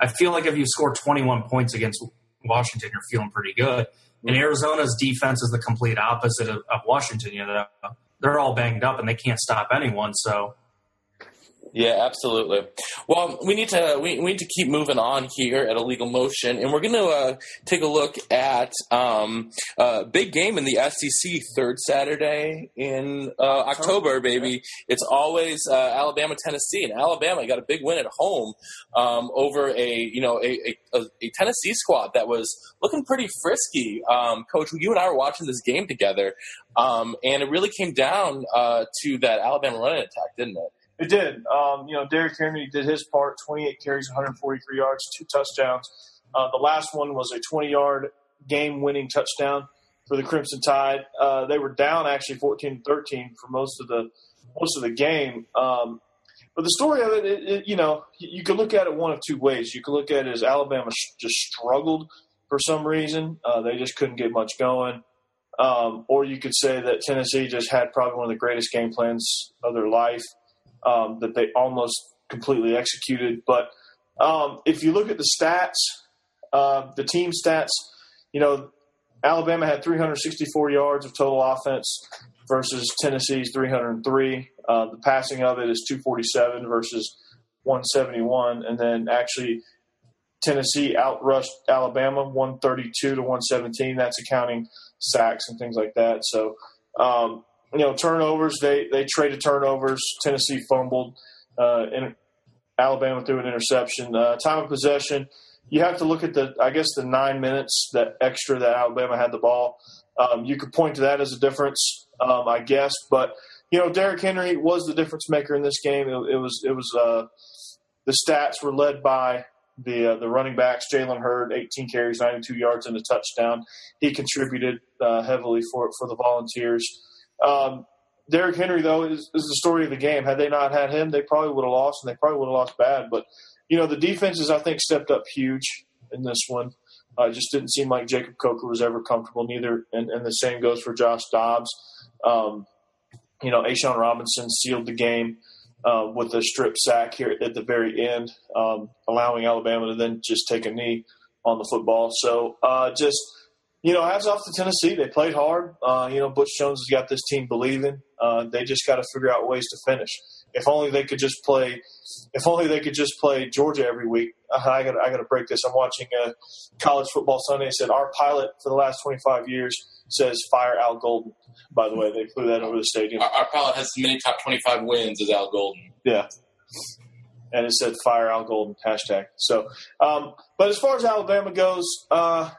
I feel like if you score 21 points against Washington, you're feeling pretty good. And Arizona's defense is the complete opposite of, of Washington. You know, they're all banged up and they can't stop anyone. So yeah, absolutely. Well, we need to we, we need to keep moving on here at Illegal Motion, and we're going to uh, take a look at um, uh, big game in the SEC third Saturday in uh, October, baby. It's always uh, Alabama Tennessee, and Alabama got a big win at home um, over a you know a, a, a, Tennessee squad that was looking pretty frisky. Um, Coach, you and I were watching this game together, um, and it really came down uh, to that Alabama running attack, didn't it? It did. Um, you know, Derrick Henry did his part 28 carries, 143 yards, two touchdowns. Uh, the last one was a 20 yard game winning touchdown for the Crimson Tide. Uh, they were down actually 14 13 for most of the most of the game. Um, but the story of it, it, it, you know, you could look at it one of two ways. You could look at it as Alabama just struggled for some reason. Uh, they just couldn't get much going. Um, or you could say that Tennessee just had probably one of the greatest game plans of their life. Um, that they almost completely executed. But um, if you look at the stats, uh, the team stats, you know, Alabama had 364 yards of total offense versus Tennessee's 303. Uh, the passing of it is 247 versus 171, and then actually Tennessee outrushed Alabama 132 to 117. That's accounting sacks and things like that. So, um, you know, turnovers they they traded turnovers. Tennessee fumbled. Uh, Alabama threw an interception. Uh, time of possession. You have to look at the, I guess, the nine minutes that extra that Alabama had the ball. Um, you could point to that as a difference, um, I guess. But you know, Derrick Henry was the difference maker in this game. It, it was, it was. Uh, the stats were led by the uh, the running backs. Jalen Hurd, 18 carries, 92 yards, and a touchdown. He contributed uh, heavily for for the Volunteers. Um, Derrick Henry, though, is, is the story of the game. Had they not had him, they probably would have lost, and they probably would have lost bad. But you know, the defenses I think stepped up huge in this one. Uh, just didn't seem like Jacob Coker was ever comfortable. Neither, and, and the same goes for Josh Dobbs. Um, you know, A'Shawn Robinson sealed the game uh, with a strip sack here at the very end, um, allowing Alabama to then just take a knee on the football. So uh, just you know, hats off to Tennessee. They played hard. Uh, you know, Butch Jones has got this team believing. Uh, they just got to figure out ways to finish. If only they could just play. If only they could just play Georgia every week. Uh, I got I got to break this. I'm watching a college football Sunday. It said our pilot for the last 25 years says fire Al Golden. By the way, they flew that over the stadium. Our, our pilot has as many top 25 wins as Al Golden. Yeah. And it said fire Al Golden hashtag. So, um, but as far as Alabama goes, uh,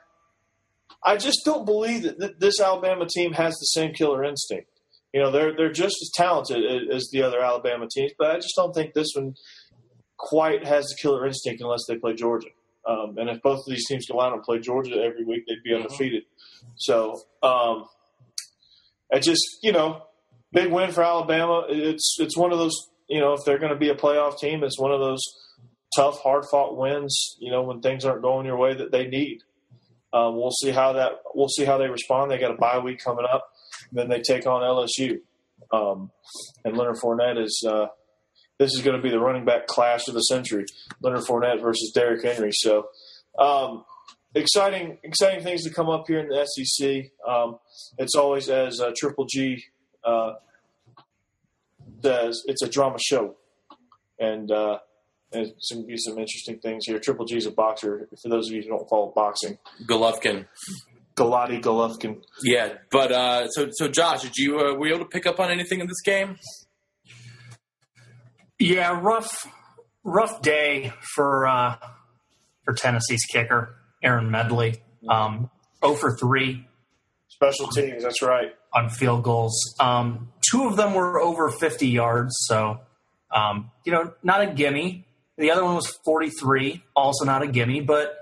I just don't believe that th- this Alabama team has the same killer instinct. You know, they're they're just as talented as the other Alabama teams, but I just don't think this one quite has the killer instinct unless they play Georgia. Um, and if both of these teams go out and play Georgia every week, they'd be Mm-hmm. undefeated. So, um, I just you know, big win for Alabama. It's it's one of those you know, if they're going to be a playoff team, it's one of those tough, hard fought wins. You know, when things aren't going your way that they need. Um, we'll see how that we'll see how they respond. They got a bye week coming up, then they take on LSU, um, and Leonard Fournette is uh, this is going to be the running back clash of the century. Leonard Fournette versus Derrick Henry. So um, exciting, exciting things to come up here in the SEC. Um, it's always as uh, Triple G uh, says, it's a drama show, and. There's going to be some interesting things here. Triple G's a boxer. For those of you who don't follow boxing, Golovkin. Galati Golovkin. Yeah, but uh, so so Josh, did you uh, were you able to pick up on anything in this game? Yeah, rough, rough day for uh, for Tennessee's kicker, Aaron Medley. Um, 0 for three Special teams, that's right. on field goals. Um, two of them were over 50 yards, so um, you know, not a gimme. The other one was 43, also not a gimme. But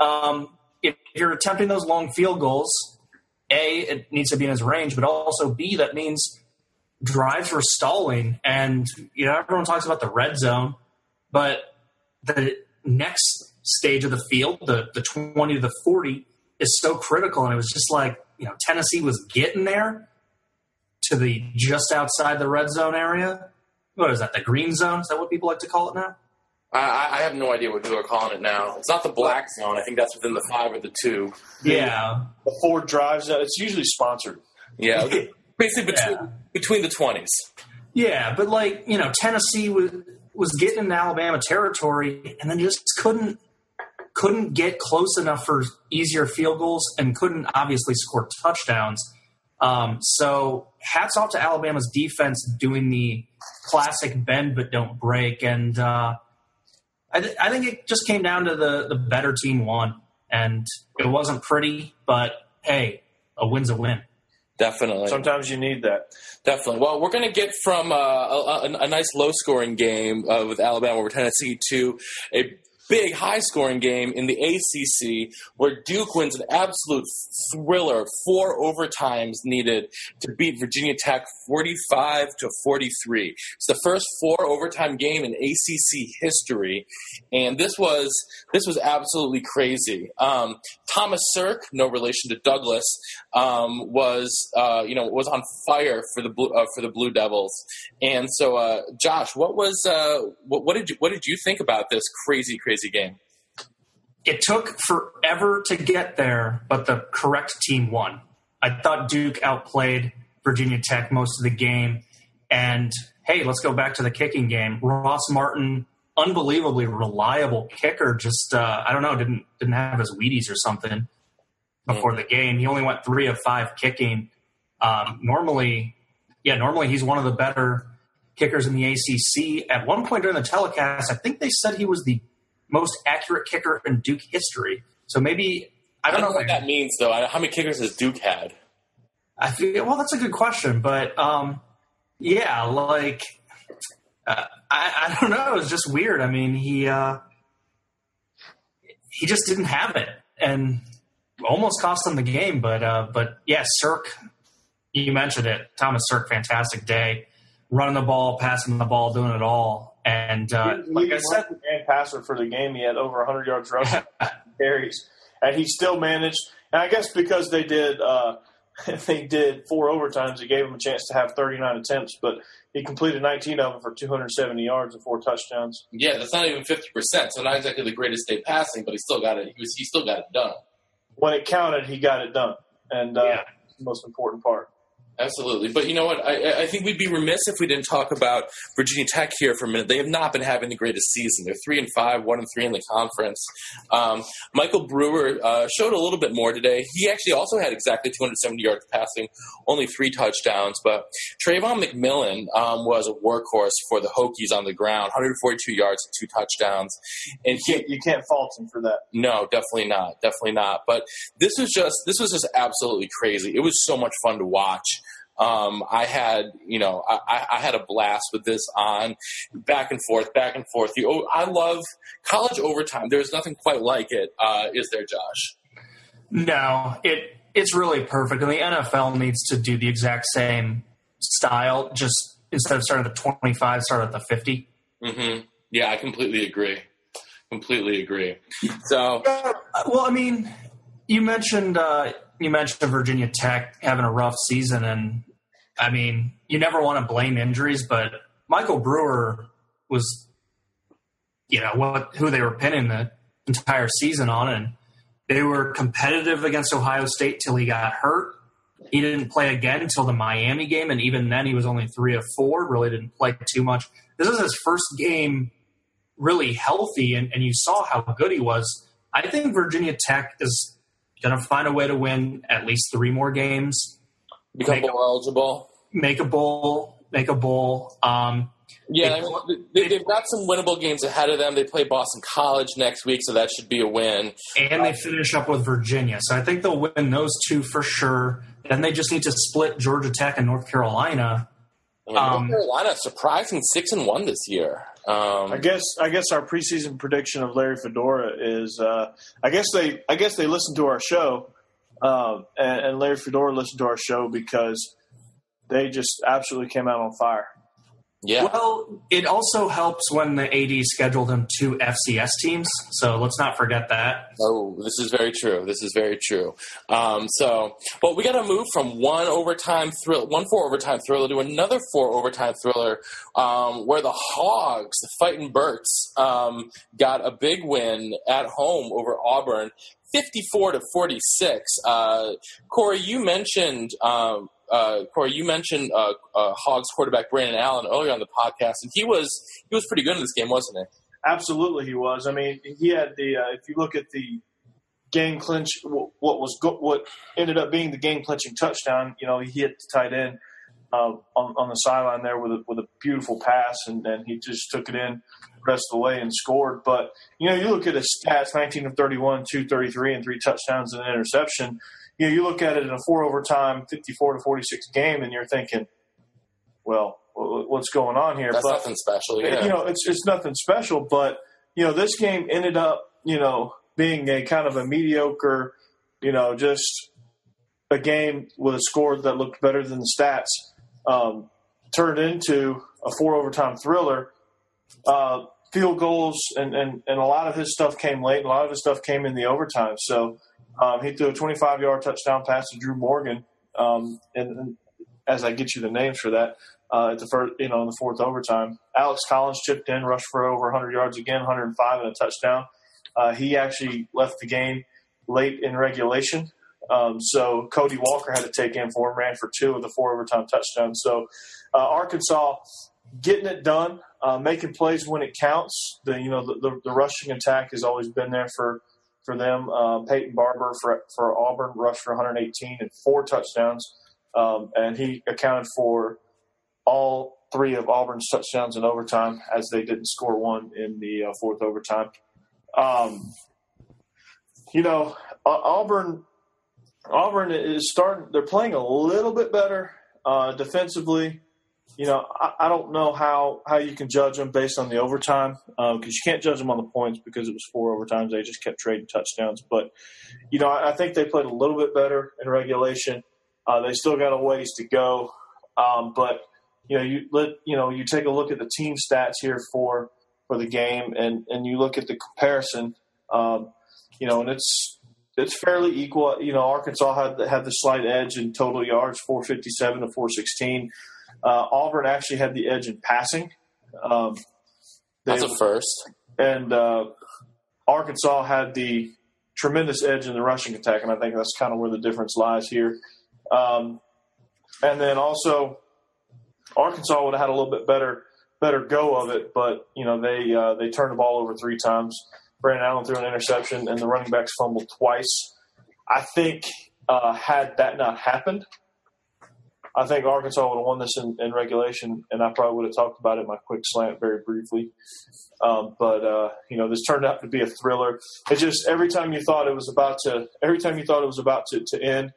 um, if you're attempting those long field goals, a it needs to be in his range, but also b that means drives were stalling, and you know everyone talks about the red zone, but the next stage of the field, the the 20 to the 40, is so critical, and it was just like you know Tennessee was getting there to the just outside the red zone area. What is that? The green zone? Is that what people like to call it now? I, I have no idea what people are calling it now. It's not the black zone. I think that's within the five or the two. Yeah, The Ford drives, it's usually sponsored. Yeah, basically between Yeah. between the twenties. yeah, but like you know, Tennessee was was getting into Alabama territory, and then just couldn't couldn't get close enough for easier field goals, and couldn't obviously score touchdowns. Um, so hats off to Alabama's defense doing the classic bend but don't break, and uh, I, th- I think it just came down to the the better team won, and it wasn't pretty, but hey, a win's a win. Definitely. Sometimes you need that. Definitely. Well, we're going to get from uh, a, a, a nice low scoring game uh, with Alabama over Tennessee to a big high scoring game in the ACC where Duke wins an absolute thriller. Four overtimes needed to beat Virginia Tech 45 to 43. It's the first four overtime game in ACC history, and this was this was absolutely crazy. Um, Thomas Sirk, no relation to Douglas, um, was uh, you know was on fire for the blue, uh, for the Blue Devils, and so uh, Josh, what was uh, what, what did you what did you think about this crazy crazy game? It took forever to get there, but the correct team won. I thought Duke outplayed Virginia Tech most of the game, and hey, let's go back to the kicking game. Ross Martin unbelievably reliable kicker. Just uh, I don't know, didn't didn't have his Wheaties or something before the game. He only went three of five kicking. Um, normally, yeah, normally he's one of the better kickers in the ACC. At one point during the telecast, I think they said he was the most accurate kicker in Duke history. So maybe I don't, I don't know what that means though. How many kickers has Duke had? I feel well. That's a good question, but um, yeah, like uh, I, I don't know. It was just weird. I mean, he uh, he just didn't have it, and almost cost him the game. But uh, but yeah, Sirk, you mentioned it. Thomas Sirk, fantastic day, running the ball, passing the ball, doing it all. And uh, like I said, and passer for the game, he had over 100 yards rushing carries, and he still managed. And I guess because they did. Uh, they did four overtimes. It gave him a chance to have 39 attempts, but he completed 19 of them for 270 yards and four touchdowns. Yeah, that's not even 50 percent. So not exactly the greatest day passing, but he still got it. He was he still got it done. When it counted, he got it done, and uh, Yeah. the most important part. Absolutely, but you know what? I, I think we'd be remiss if we didn't talk about Virginia Tech here for a minute. They have not been having the greatest season. They're three and five, one and three in the conference. Um, Michael Brewer uh, showed a little bit more today. He actually also had exactly 270 yards passing, only three touchdowns. But Travon McMillian um, was a workhorse for the Hokies on the ground, 142 yards and two touchdowns. And You can't, you can't fault him for that. no, definitely not. Definitely not. But this was just this was just absolutely crazy. It was so much fun to watch. Um, I had, you know, I, I had a blast with this on back and forth, back and forth. You, I love college overtime. There's nothing quite like it. Uh, is there, Josh? No, it it's really perfect, and the NFL needs to do the exact same style. Just instead of starting at the twenty five, start at the fifty. Mm-hmm. Yeah, I completely agree. Completely agree. So, Uh, well, I mean, you mentioned uh, you mentioned Virginia Tech having a rough season, and I mean, you never want to blame injuries, but Michael Brewer was, you know, what who they were pinning the entire season on, and they were competitive against Ohio State till he got hurt. He didn't play again until the Miami game, and even then, he was only three of four. Really didn't play too much. This is his first game really healthy, and, and you saw how good he was. I think Virginia Tech is going to find a way to win at least three more games, become eligible. make a bowl, make a bowl. Um, Yeah, They- I mean, they, they've got some winnable games ahead of them. They play Boston College next week, so that should be a win. and they finish up with Virginia. So I think they'll win those two for sure. Then they just need to split Georgia Tech and North Carolina. I mean, Um, North Carolina surprising six and one this year. Um, I guess I guess our preseason prediction of Larry Fedora is uh, I guess they I guess they listened to our show um, and, and Larry Fedora listened to our show because they just absolutely came out on fire. Yeah, Well, it also helps when the AD scheduled them two FCS teams. So let's not forget that. Oh, this is very true. This is very true. Um, so, well, we got to move from one overtime thrill, one four overtime thriller to another four overtime thriller, um, where the Hogs, the Fighting Berts, um, got a big win at home over Auburn, fifty-four to forty-six. Uh, Corey, you mentioned. Um, uh, Corey, you mentioned uh, uh, Hogs quarterback Brandon Allen earlier on the podcast, and he was he was pretty good in this game, wasn't he? Absolutely, he was. I mean, he had the. Uh, if you look at the game clinch, what was go- what ended up being the game clinching touchdown. You know, he hit the tight end uh, on, on the sideline there with a, with a beautiful pass, and then he just took it in rest of the way and scored. But you know, you look at his stats: nineteen of thirty-one, two thirty-three, and three touchdowns and an interception. You know, you look at it in a four overtime, fifty-four to forty-six game, and you're thinking, well, what's going on here? That's but nothing special. Yeah. you know, it's it's nothing special, but you know, this game ended up, you know, being a kind of a mediocre, you know, just a game with a score that looked better than the stats, um, turned into a four overtime thriller. Uh, field goals and, and, and a lot of his stuff came late. A lot of his stuff came in the overtime. So um, he threw a 25 yard touchdown pass to Drew Morgan. Um, and, and, as I get you the names for that, uh, at the first, you know, in the fourth overtime, Alex Collins chipped in, rushed for over 100 yards again, 105 and a touchdown. Uh, he actually left the game late in regulation. Um, so Kody Walker had to take in for him, ran for two of the four overtime touchdowns. So uh, Arkansas getting it done, uh, making plays when it counts. The you know the, the, the, rushing attack has always been there for for them. Uh, Peyton Barber for for Auburn rushed for 118 and four touchdowns, um, and he accounted for all three of Auburn's touchdowns in overtime, as they didn't score one in the uh, fourth overtime. Um, you know, Auburn Auburn is starting. They're playing a little bit better uh, defensively. You know, I, I, don't know how how you can judge them based on the overtime because uh, you can't judge them on the points because it was four overtimes. They just kept trading touchdowns. But you know, I, I think they played a little bit better in regulation. Uh, they still got a ways to go, um, but you know, you let you know you take a look at the team stats here for for the game, and and you look at the comparison. Um, you know, and it's it's fairly equal. You know, Arkansas had had the slight edge in total yards, 457 to 416. Uh, Auburn actually had the edge in passing. Um, they, That's a first. And uh, Arkansas had the tremendous edge in the rushing attack, and I think that's kind of where the difference lies here. Um, and then also, Arkansas would have had a little bit better better go of it, but you know they uh, they turned the ball over three times. Brandon Allen threw an interception, and the running backs fumbled twice. I think uh, had that not happened, I think Arkansas would have won this in, in, regulation, and I probably would have talked about it in my quick slant very briefly. Um, but uh, you know, this turned out to be a thriller. It just every time you thought it was about to, every time you thought it was about to, to end,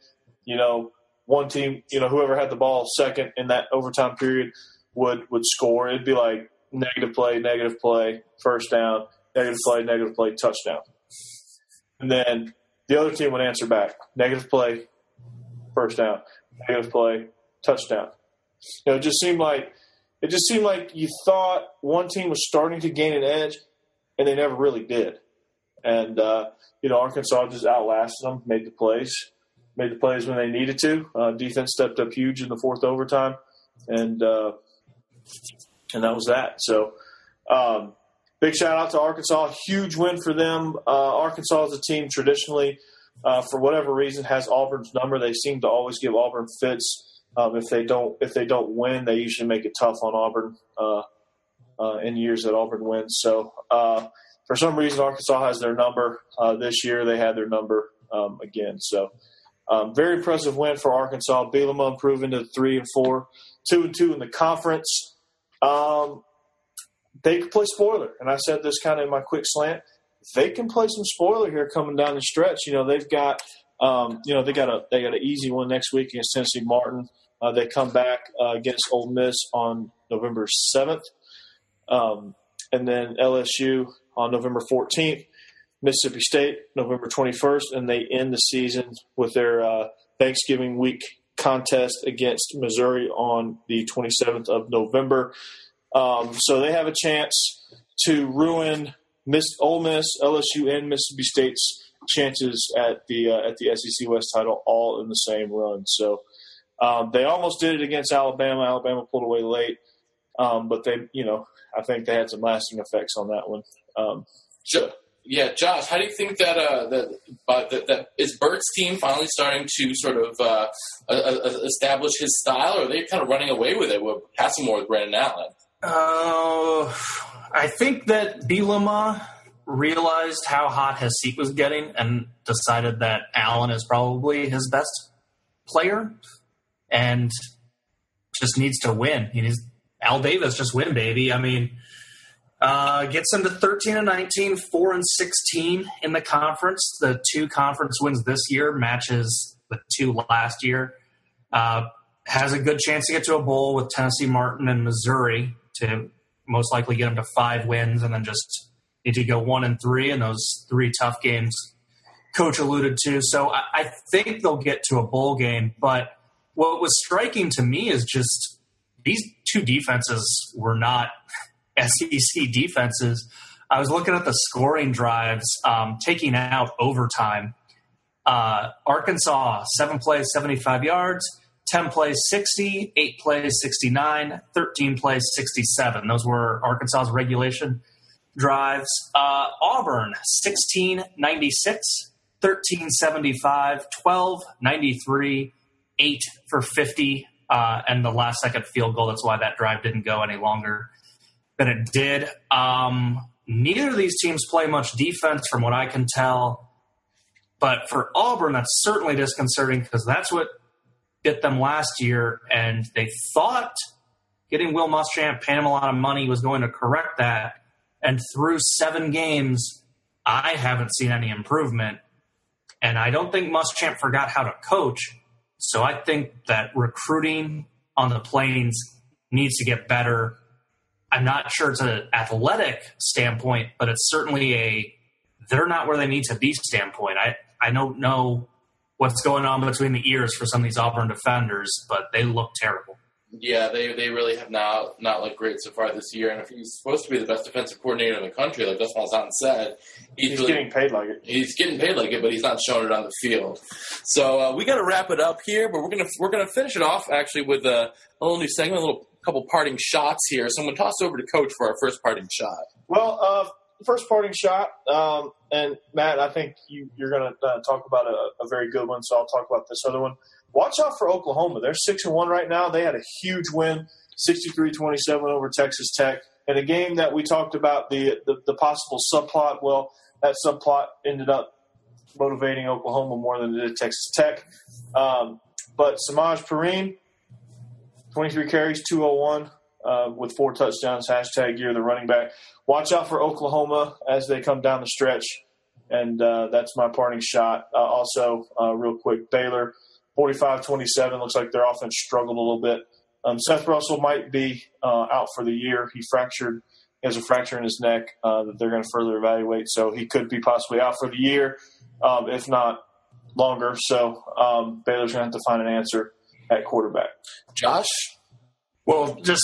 you know, one team, you know, whoever had the ball second in that overtime period would would score. It'd be like negative play, negative play, first down, negative play, negative play, touchdown. And then the other team would answer back negative play, first down, negative play, touchdown. You know, it just seemed like it just seemed like you thought one team was starting to gain an edge, and they never really did. And uh, you know, Arkansas just outlasted them, made the plays, made the plays when they needed to. Uh, defense stepped up huge in the fourth overtime, and uh, and that was that. So, um, big shout out to Arkansas. Huge win for them. Uh, Arkansas is a team traditionally, uh, for whatever reason, has Auburn's number. They seem to always give Auburn fits. Um, if they don't, if they don't win, they usually make it tough on Auburn uh, uh in years that Auburn wins. So, uh, for some reason, Arkansas has their number. Uh, this year, they had their number um, again. So, um, very impressive win for Arkansas. Bielema improving to three and four, two and two in the conference. Um, they could play spoiler. And I said this kind of in my quick slant. They can play some spoiler here coming down the stretch. You know, they've got um, you know they got a they got an easy one next week against Tennessee Martin. Uh, they come back uh, against Ole Miss on November seventh, um, and then LSU on November fourteenth. Mississippi State November twenty first, and they end the season with their uh, Thanksgiving week contest against Missouri on the twenty seventh of November. Um, so they have a chance to ruin Miss Ole Miss, LSU, and Mississippi State's chances at the uh, at the SEC West title all in the same run. So um, they almost did it against Alabama. Alabama pulled away late, um, but they, you know, I think they had some lasting effects on that one. Um, so. Yeah, Josh, how do you think that uh, that, uh, that, that is Bert's team finally starting to sort of uh, establish his style, or are they kind of running away with it with passing more with Brandon Allen? Uh, I think that Bielema realized how hot his seat was getting and decided that Allen is probably his best player and just needs to win. He needs Al Davis just win, baby. I mean, uh, gets him to 13 and 19, 4 and 16 in the conference. The two conference wins this year matches the two last year. Uh, has a good chance to get to a bowl with Tennessee Martin and Missouri to most likely get him to five wins and then just need to go one and three in those three tough games coach alluded to. So I, I think they'll get to a bowl game. But what was striking to me is just these two defenses were not SEC defenses. I was looking at the scoring drives, um, taking out overtime. Uh, Arkansas, seven plays, 75 yards, 10 plays, 60, eight plays, 69, 13 plays, 67. Those were Arkansas's regulation drives. Uh, Auburn, 16, 96, 13, 75, 12, 93, 8 for 50, uh, and the last second field goal. That's why that drive didn't go any longer than it did. Um, neither of these teams play much defense, from what I can tell. But for Auburn, that's certainly disconcerting because that's what bit them last year, and they thought getting Will Muschamp, paying him a lot of money, was going to correct that. And through seven games, I haven't seen any improvement. And I don't think Muschamp forgot how to coach. So I think that recruiting on the Plains needs to get better. I'm not sure it's an athletic standpoint, but it's certainly a they're not where they need to be standpoint. I, I don't know what's going on between the ears for some of these Auburn defenders, but they look terrible. Yeah, they they really have not not looked great so far this year. And if he's supposed to be the best defensive coordinator in the country, like Gus Malzahn said, he's, he's really, getting paid like it. He's getting paid like it, but he's not showing it on the field. So uh, we got to wrap it up here, but we're gonna we're gonna finish it off actually with a, a little new segment, a little couple parting shots here. Someone toss over to Coach for our first parting shot. Well, uh, first parting shot, um, and Matt, I think you, you're going to uh, talk about a, a, very good one, so I'll talk about this other one watch out for Oklahoma. They're six and one right now. They had a huge win, 63-27 over Texas Tech, And a game that we talked about the, the, the possible subplot. Well, that subplot ended up motivating Oklahoma more than it did Texas Tech. Um, but Samaje Perine, 23 carries, 201 uh, with four touchdowns. Hashtag year the running back. Watch out for Oklahoma as they come down the stretch. And uh, that's my parting shot. Uh, also, uh, real quick, Baylor 45 27. Looks like their offense struggled a little bit. Um, Seth Russell might be uh, out for the year. He fractured, he has a fracture in his neck uh, that they're going to further evaluate. So he could be possibly out for the year, um, if not longer. So um, Baylor's going to have to find an answer at quarterback. Josh? Well, just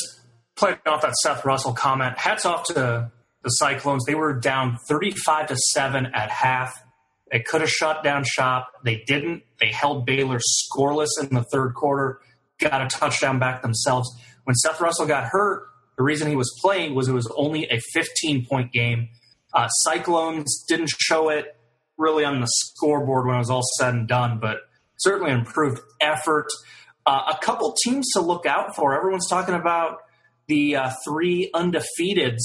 playing off that Seth Russell comment, hats off to the Cyclones. They were down 35 to 7 at half they could have shut down shop. They didn't. They held Baylor scoreless in the third quarter, got a touchdown back themselves. When Seth Russell got hurt, the reason he was playing was it was only a 15 point game. Uh, Cyclones didn't show it really on the scoreboard when it was all said and done, but certainly improved effort. Uh, a couple teams to look out for. Everyone's talking about the uh, three undefeateds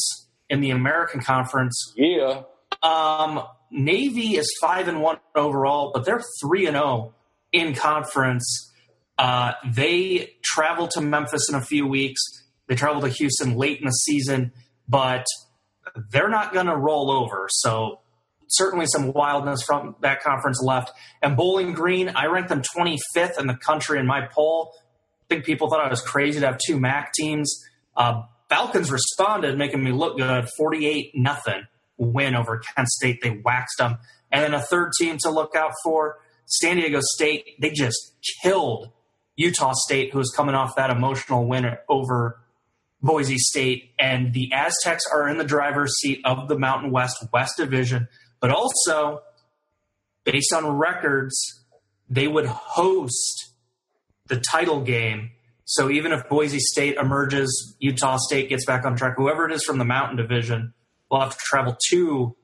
in the American Conference. Yeah. Um, Navy is five and one overall, but they're three and zero oh in conference. Uh, they travel to Memphis in a few weeks. They travel to Houston late in the season, but they're not going to roll over. So certainly some wildness from that conference left. And Bowling Green, I ranked them 25th in the country in my poll. I think people thought I was crazy to have two MAC teams. Uh, Falcons responded, making me look good, 48 nothing win over Kent State. They waxed them. And then a third team to look out for, San Diego State. They just killed Utah State, who was coming off that emotional win over Boise State. And the Aztecs are in the driver's seat of the Mountain West West Division. But also, based on records, they would host the title game. So even if Boise State emerges, Utah State gets back on track, whoever it is from the Mountain Division, will have to travel to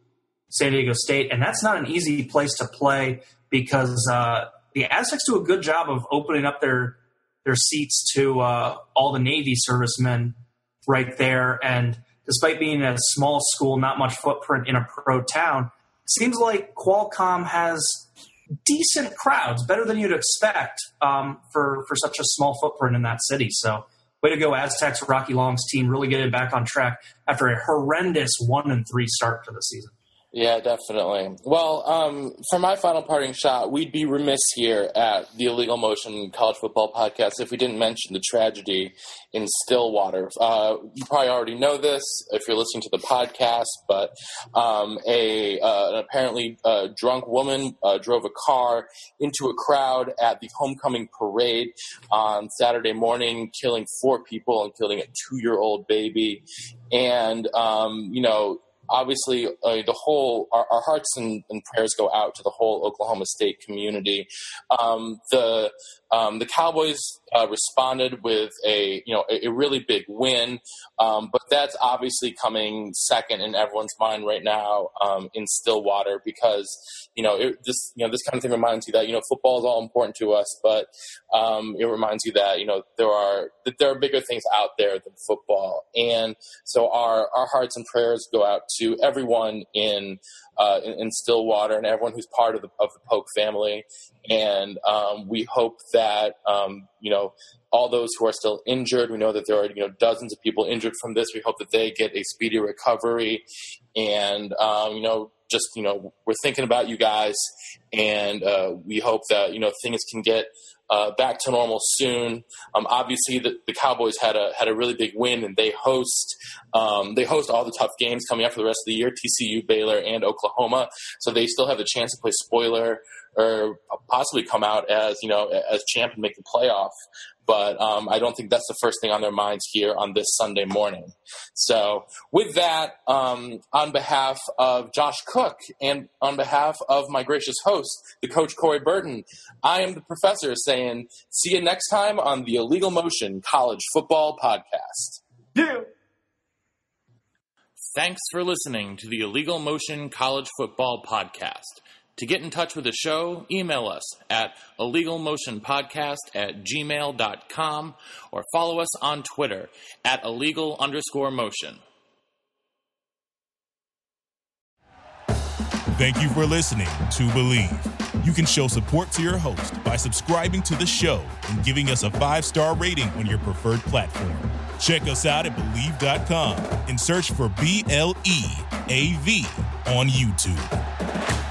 San Diego State, and that's not an easy place to play because uh, the Aztecs do a good job of opening up their their seats to uh, all the Navy servicemen right there. And despite being a small school, not much footprint in a pro town, seems like Qualcomm has decent crowds, better than you'd expect um, for for such a small footprint in that city. So way to go, Aztecs, Rocky Long's team, really getting back on track after a horrendous one and three start to the season. Yeah, definitely. Well, um, for my final parting shot, we'd be remiss here at the Illegal Motion College Football Podcast if we didn't mention the tragedy in Stillwater. Uh, you probably already know this if you're listening to the podcast, but um, a uh, an apparently uh, drunk woman uh, drove a car into a crowd at the homecoming parade on Saturday morning, killing four people, including a two-year-old baby. And um, you know, obviously uh, the whole our, our hearts and, and, prayers go out to the whole Oklahoma State community. Um, the um, the Cowboys uh, responded with a you know a, a really big win, um, but that's obviously coming second in everyone's mind right now um, in Stillwater because you know it, this you know this kind of thing reminds you that you know football is all important to us, but um, it reminds you that you know there are that there are bigger things out there than football, and so our our hearts and prayers go out to everyone in uh, in, in, Stillwater and everyone who's part of the of the Polk family, and um, we hope that um, you know all those who are still injured. We know that there are you know dozens of people injured from this. We hope that they get a speedy recovery, and um, you know just you know we're thinking about you guys, and uh, we hope that you know things can get uh, back to normal soon. Um, obviously, the, the, Cowboys had a had a really big win, and they host um, they host all the tough games coming up for the rest of the year: TCU, Baylor, and Oklahoma. So they still have the chance to play spoiler or possibly come out as you know as champ and make the playoff. But um, I don't think that's the first thing on their minds here on this Sunday morning. So with that, um, on behalf of Josh Cook and on behalf of my gracious host, the coach Corey Burton, I am the professor saying, "See you next time on the Illegal Motion College Football Podcast." Yeah. Thanks for listening to the Illegal Motion College Football Podcast. To get in touch with the show, email us at illegalmotionpodcast at gmail.com or follow us on Twitter at illegal underscore motion. Thank you for listening to Bleav. You can show support to your host by subscribing to the show and giving us a five star rating on your preferred platform. Check us out at Bleav.com and search for B L E A V on YouTube.